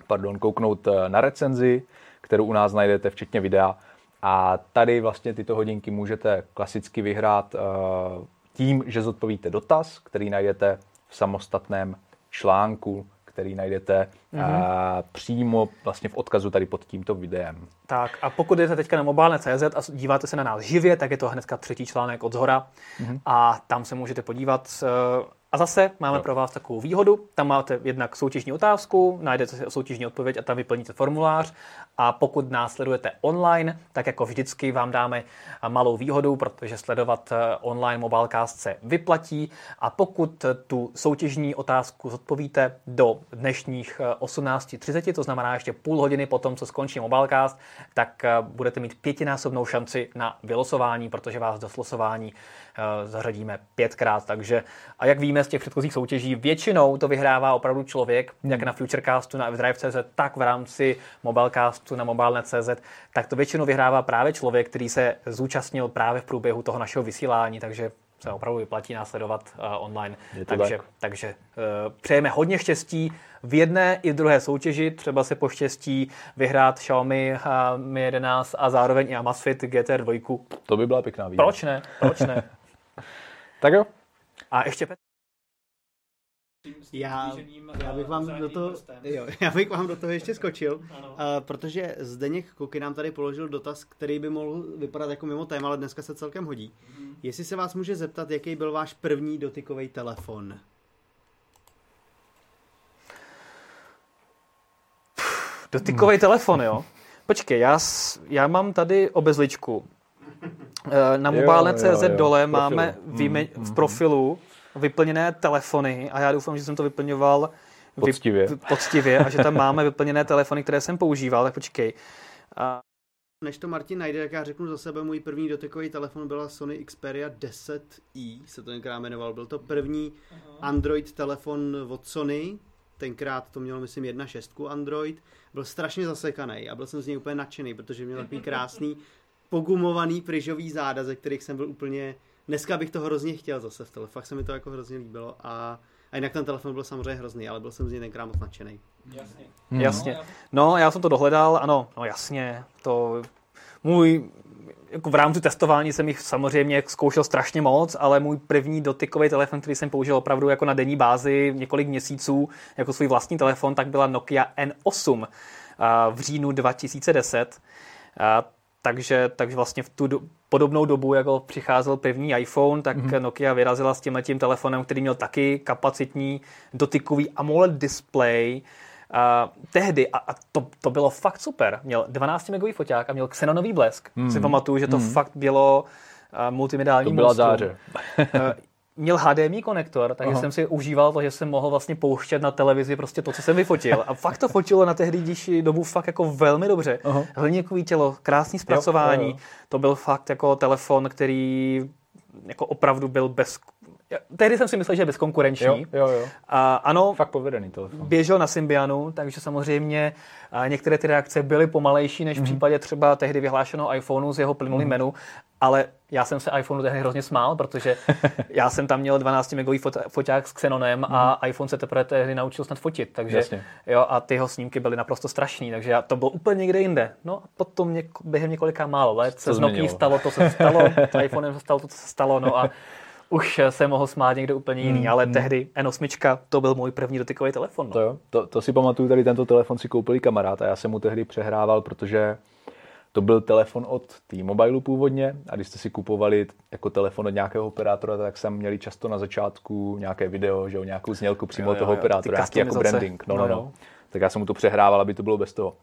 pardon, kouknout eh, na recenzi, kterou u nás najdete, včetně videa a tady vlastně tyto hodinky můžete klasicky vyhrát eh, tím, že zodpovíte dotaz, který najdete v samostatném článku, který najdete mm-hmm. přímo vlastně v odkazu tady pod tímto videem. Tak a pokud jdete teďka na mobilné.cz a díváte se na nás živě, tak je to hnedka třetí článek od zhora mm-hmm. a tam se můžete podívat. Eh, A zase máme no. pro vás takovou výhodu. Tam máte jednak soutěžní otázku, najdete si soutěžní odpověď a tam vyplníte formulář. A pokud nás sledujete online, tak jako vždycky vám dáme malou výhodu, protože sledovat eh, online Mobilecast se vyplatí. A pokud tu soutěžní otázku zodpovíte do dnešních 18.30, eh, to znamená ještě půl hodiny po tom, co skončí Mobilecast, tak eh, budete mít pětinásobnou šanci na vylosování, protože vás do slosování zařadíme pětkrát. Takže, a jak víme z těch předchozích soutěží, většinou to vyhrává opravdu člověk, hmm. jak na Futurecastu, na Drive.cz, tak v rámci Mobilecastu na mobilenet.cz, tak to většinou vyhrává právě člověk, který se zúčastnil právě v průběhu toho našeho vysílání, takže se opravdu vyplatí následovat uh, online. takže tak. takže uh, přejeme hodně štěstí v jedné i v druhé soutěži. Třeba se poštěstí vyhrát Xiaomi uh, Mi 11 a zároveň i Amazfit GTR 2. To by byla pěkná výhoda. Proč ne? Proč ne? [LAUGHS] tak jo. A ještě Petr. Já, já, bych vám do toho, jo, [LAUGHS] já bych vám do toho ještě skočil, uh, protože Zdeněk Koky nám tady položil dotaz, který by mohl vypadat jako mimo téma, ale dneska se celkem hodí. Mm-hmm. Jestli se vás může zeptat, jaký byl váš první dotykový telefon? Dotykový hmm. telefon, jo? Počkej, já, já mám tady obezličku. Eh, na mobile.cz dole máme výme- v profilu vyplněné telefony a já doufám, že jsem to vyplňoval poctivě, vy, poctivě a že tam máme vyplněné telefony, které jsem používal, tak počkej. A... Než to Martin najde, tak já řeknu za sebe, můj první dotykový telefon byla Sony Xperia 10i, se to tenkrát jmenoval. Byl to první Aha. Android telefon od Sony, tenkrát to mělo, myslím, 1.6 Android. Byl strašně zasekaný a byl jsem z něj úplně nadšený, protože měl takový krásný pogumovaný pryžový záda, ze kterých jsem byl úplně dneska bych to hrozně chtěl zase v telefonu, fakt se mi to jako hrozně líbilo a, a jinak ten telefon byl samozřejmě hrozný, ale byl jsem z něj tenkrát moc nadšený. Jasně. Hmm. Jasně. No, já jsem to dohledal, ano, no jasně, to můj jako v rámci testování jsem jich samozřejmě zkoušel strašně moc, ale můj první dotykový telefon, který jsem použil opravdu jako na denní bázi několik měsíců jako svůj vlastní telefon, tak byla Nokia N8 v říjnu 2010. Takže, takže vlastně v tu do, podobnou dobu, jako přicházel první iPhone, tak mm-hmm. Nokia vyrazila s tím telefonem, který měl taky kapacitní dotykový AMOLED display. Uh, tehdy, a, a to, to bylo fakt super, měl 12 megový foťák a měl xenonový blesk. Mm. Si pamatuju, že to mm. fakt bylo uh, multimediální To byla záře. [LAUGHS] uh, měl HDMI konektor, takže Aha. jsem si užíval to, že jsem mohl vlastně pouštět na televizi prostě to, co jsem vyfotil. A fakt to fotilo na tehdejší dobu fakt jako velmi dobře. Hliníkový tělo, krásný zpracování. Jo, jo, jo. To byl fakt jako telefon, který jako opravdu byl bez... Tehdy jsem si myslel, že je bezkonkurenční. Jo, jo, jo. A ano, fakt povedený telefon. Běžel na Symbianu, takže samozřejmě některé ty reakce byly pomalejší než v mm-hmm. případě třeba tehdy vyhlášeného iPhoneu s jeho plynulým mm-hmm. menu, ale já jsem se iPhoneu tehdy hrozně smál, protože [LAUGHS] já jsem tam měl 12 megový fot- foťák s Xenonem a mhm. iPhone se teprve tehdy naučil snad fotit, takže Jasně. jo, a ty jeho snímky byly naprosto strašný, takže já, to bylo úplně někde jinde. No a potom něk- během několika málo let se z Nokia stalo to, co se stalo, [LAUGHS] s iPhonem se stalo to, co se stalo, no a už se mohl smát někdo úplně jiný, mm, ale mm. tehdy N8 to byl můj první dotykový telefon. No. To, jo, to, to si pamatuju, tady tento telefon si koupili kamarád a já jsem mu tehdy přehrával, protože to byl telefon od T-Mobile původně a když jste si kupovali jako telefon od nějakého operátora, tak jsem měli často na začátku nějaké video, že jo, nějakou znělku přímo jo, jo, toho operátora, nějaký jako branding. No, no, no, no. Tak já jsem mu to přehrával, aby to bylo bez toho.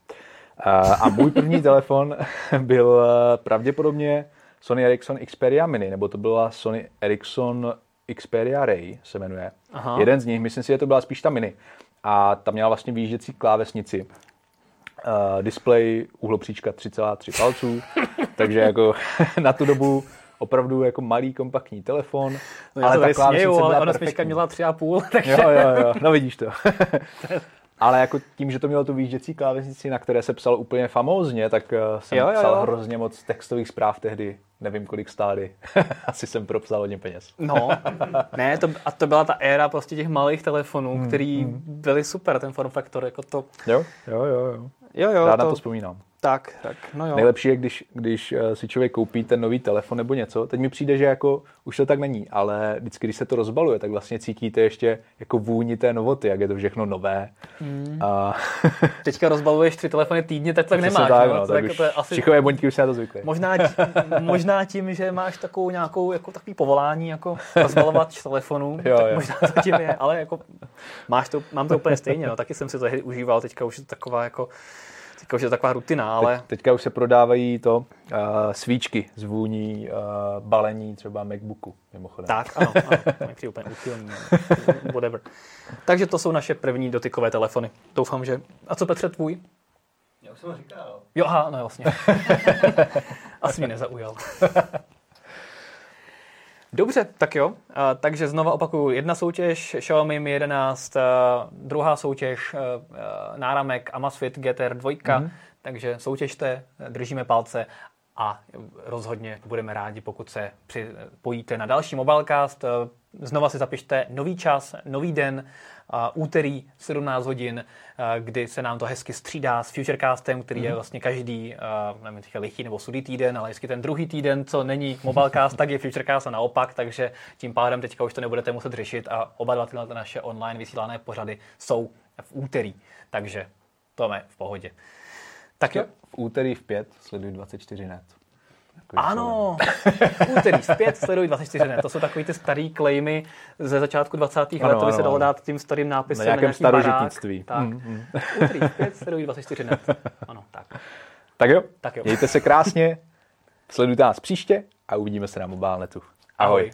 A můj první telefon [LAUGHS] byl eh, pravděpodobně Sony Ericsson Xperia Mini, nebo to byla Sony Ericsson Xperia Ray, se jmenuje. Aha. Jeden z nich, myslím si, že to byla spíš ta Mini. A tam měla vlastně výjížděcí klávesnici. Uh, display uhlopříčka 3,3 palců, takže jako [LAUGHS] na tu dobu opravdu jako malý kompaktní telefon. No, ale ta klávesnice byla ona perfektní. měla 3,5, [LAUGHS] takže... Jo, jo, jo, no vidíš to. [LAUGHS] Ale jako tím, že to mělo tu výjížděcí klávesnici, na které se psal úplně famózně, tak eh, jsem jo, jo, jo. psal hrozně moc textových zpráv tehdy. Nevím, kolik stály. [LAUGHS] Asi jsem propsal hodně peněz. no, ne, to, a to byla ta éra prostě těch malých telefonů, hmm, který hmm. byly super, ten form factor, jako to. Jo, jo, jo. jo. Jo, jo, Rád to, na to vzpomínám. Tak, tak, no jo. Nejlepší je, když, když eh, si člověk koupí ten nový telefon nebo něco. Teď mi přijde, že jako už to tak není, ale vždycky, když se to rozbaluje, tak vlastně cítíte ještě jako vůni té novoty, jak je to všechno nové. Mm. A... [LAUGHS] Teďka rozbaluješ tři telefony týdně, tak tak nemáš. Tak, no, no, tak, tak tak už to je asi... Čichové už se na to zvykly. Možná, tím, [LAUGHS] možná tím, že máš takovou nějakou jako takový povolání, jako rozbalovat telefonů, Jo, tak jo. možná to tím je, ale jako máš to, mám to úplně stejně, no, taky jsem si to tehdy užíval, teďka už je to taková jako Teďka už je to taková rutina, ale Teď, teďka už se prodávají to uh, svíčky z vůní uh, balení třeba MacBooku, mimochodem. tak, ano, ano [LAUGHS] přijde úplně úchylný, whatever. Takže to jsou naše první dotykové telefony. Doufám, že... A co Petře, tvůj? Já už jsem ho říkal. Jo, aha, no vlastně. [LAUGHS] Asi mě nezaujal. [LAUGHS] Dobře, tak jo. A, takže znova opakuju, jedna soutěž Xiaomi Mi 11, a, druhá soutěž a, náramek Amazfit GTR 2, mm-hmm. takže soutěžte, držíme palce a rozhodně budeme rádi, pokud se připojíte na další Mobilecast. Znova si zapište nový čas, nový den, úterý 17 hodin, a, kdy se nám to hezky střídá s Futurecastem, který je vlastně každý, a, nevím, teďka lichý nebo sudý týden, ale vždycky ten druhý týden, co není Mobilecast, tak je Futurecast a naopak, takže tím pádem teďka už to nebudete muset řešit a oba dva tyhle naše online vysílané pořady jsou v úterý, takže to je v pohodě. Tak jo. V úterý v pět sleduj 24 net. Takový Ano, [LAUGHS] úterý zpět sleduj 24 net. To jsou takový ty starý klejmy ze začátku 20. let, Ano, to by se dalo ano. dát tím starým nápisem Na nějakém starožitnictví. Tak. Mm, V úterý zpět sleduj 24 net. Ano, tak. Tak jo, Tak jo. mějte se krásně, sledujte nás příště a uvidíme se na Mobilnetu. Ahoj.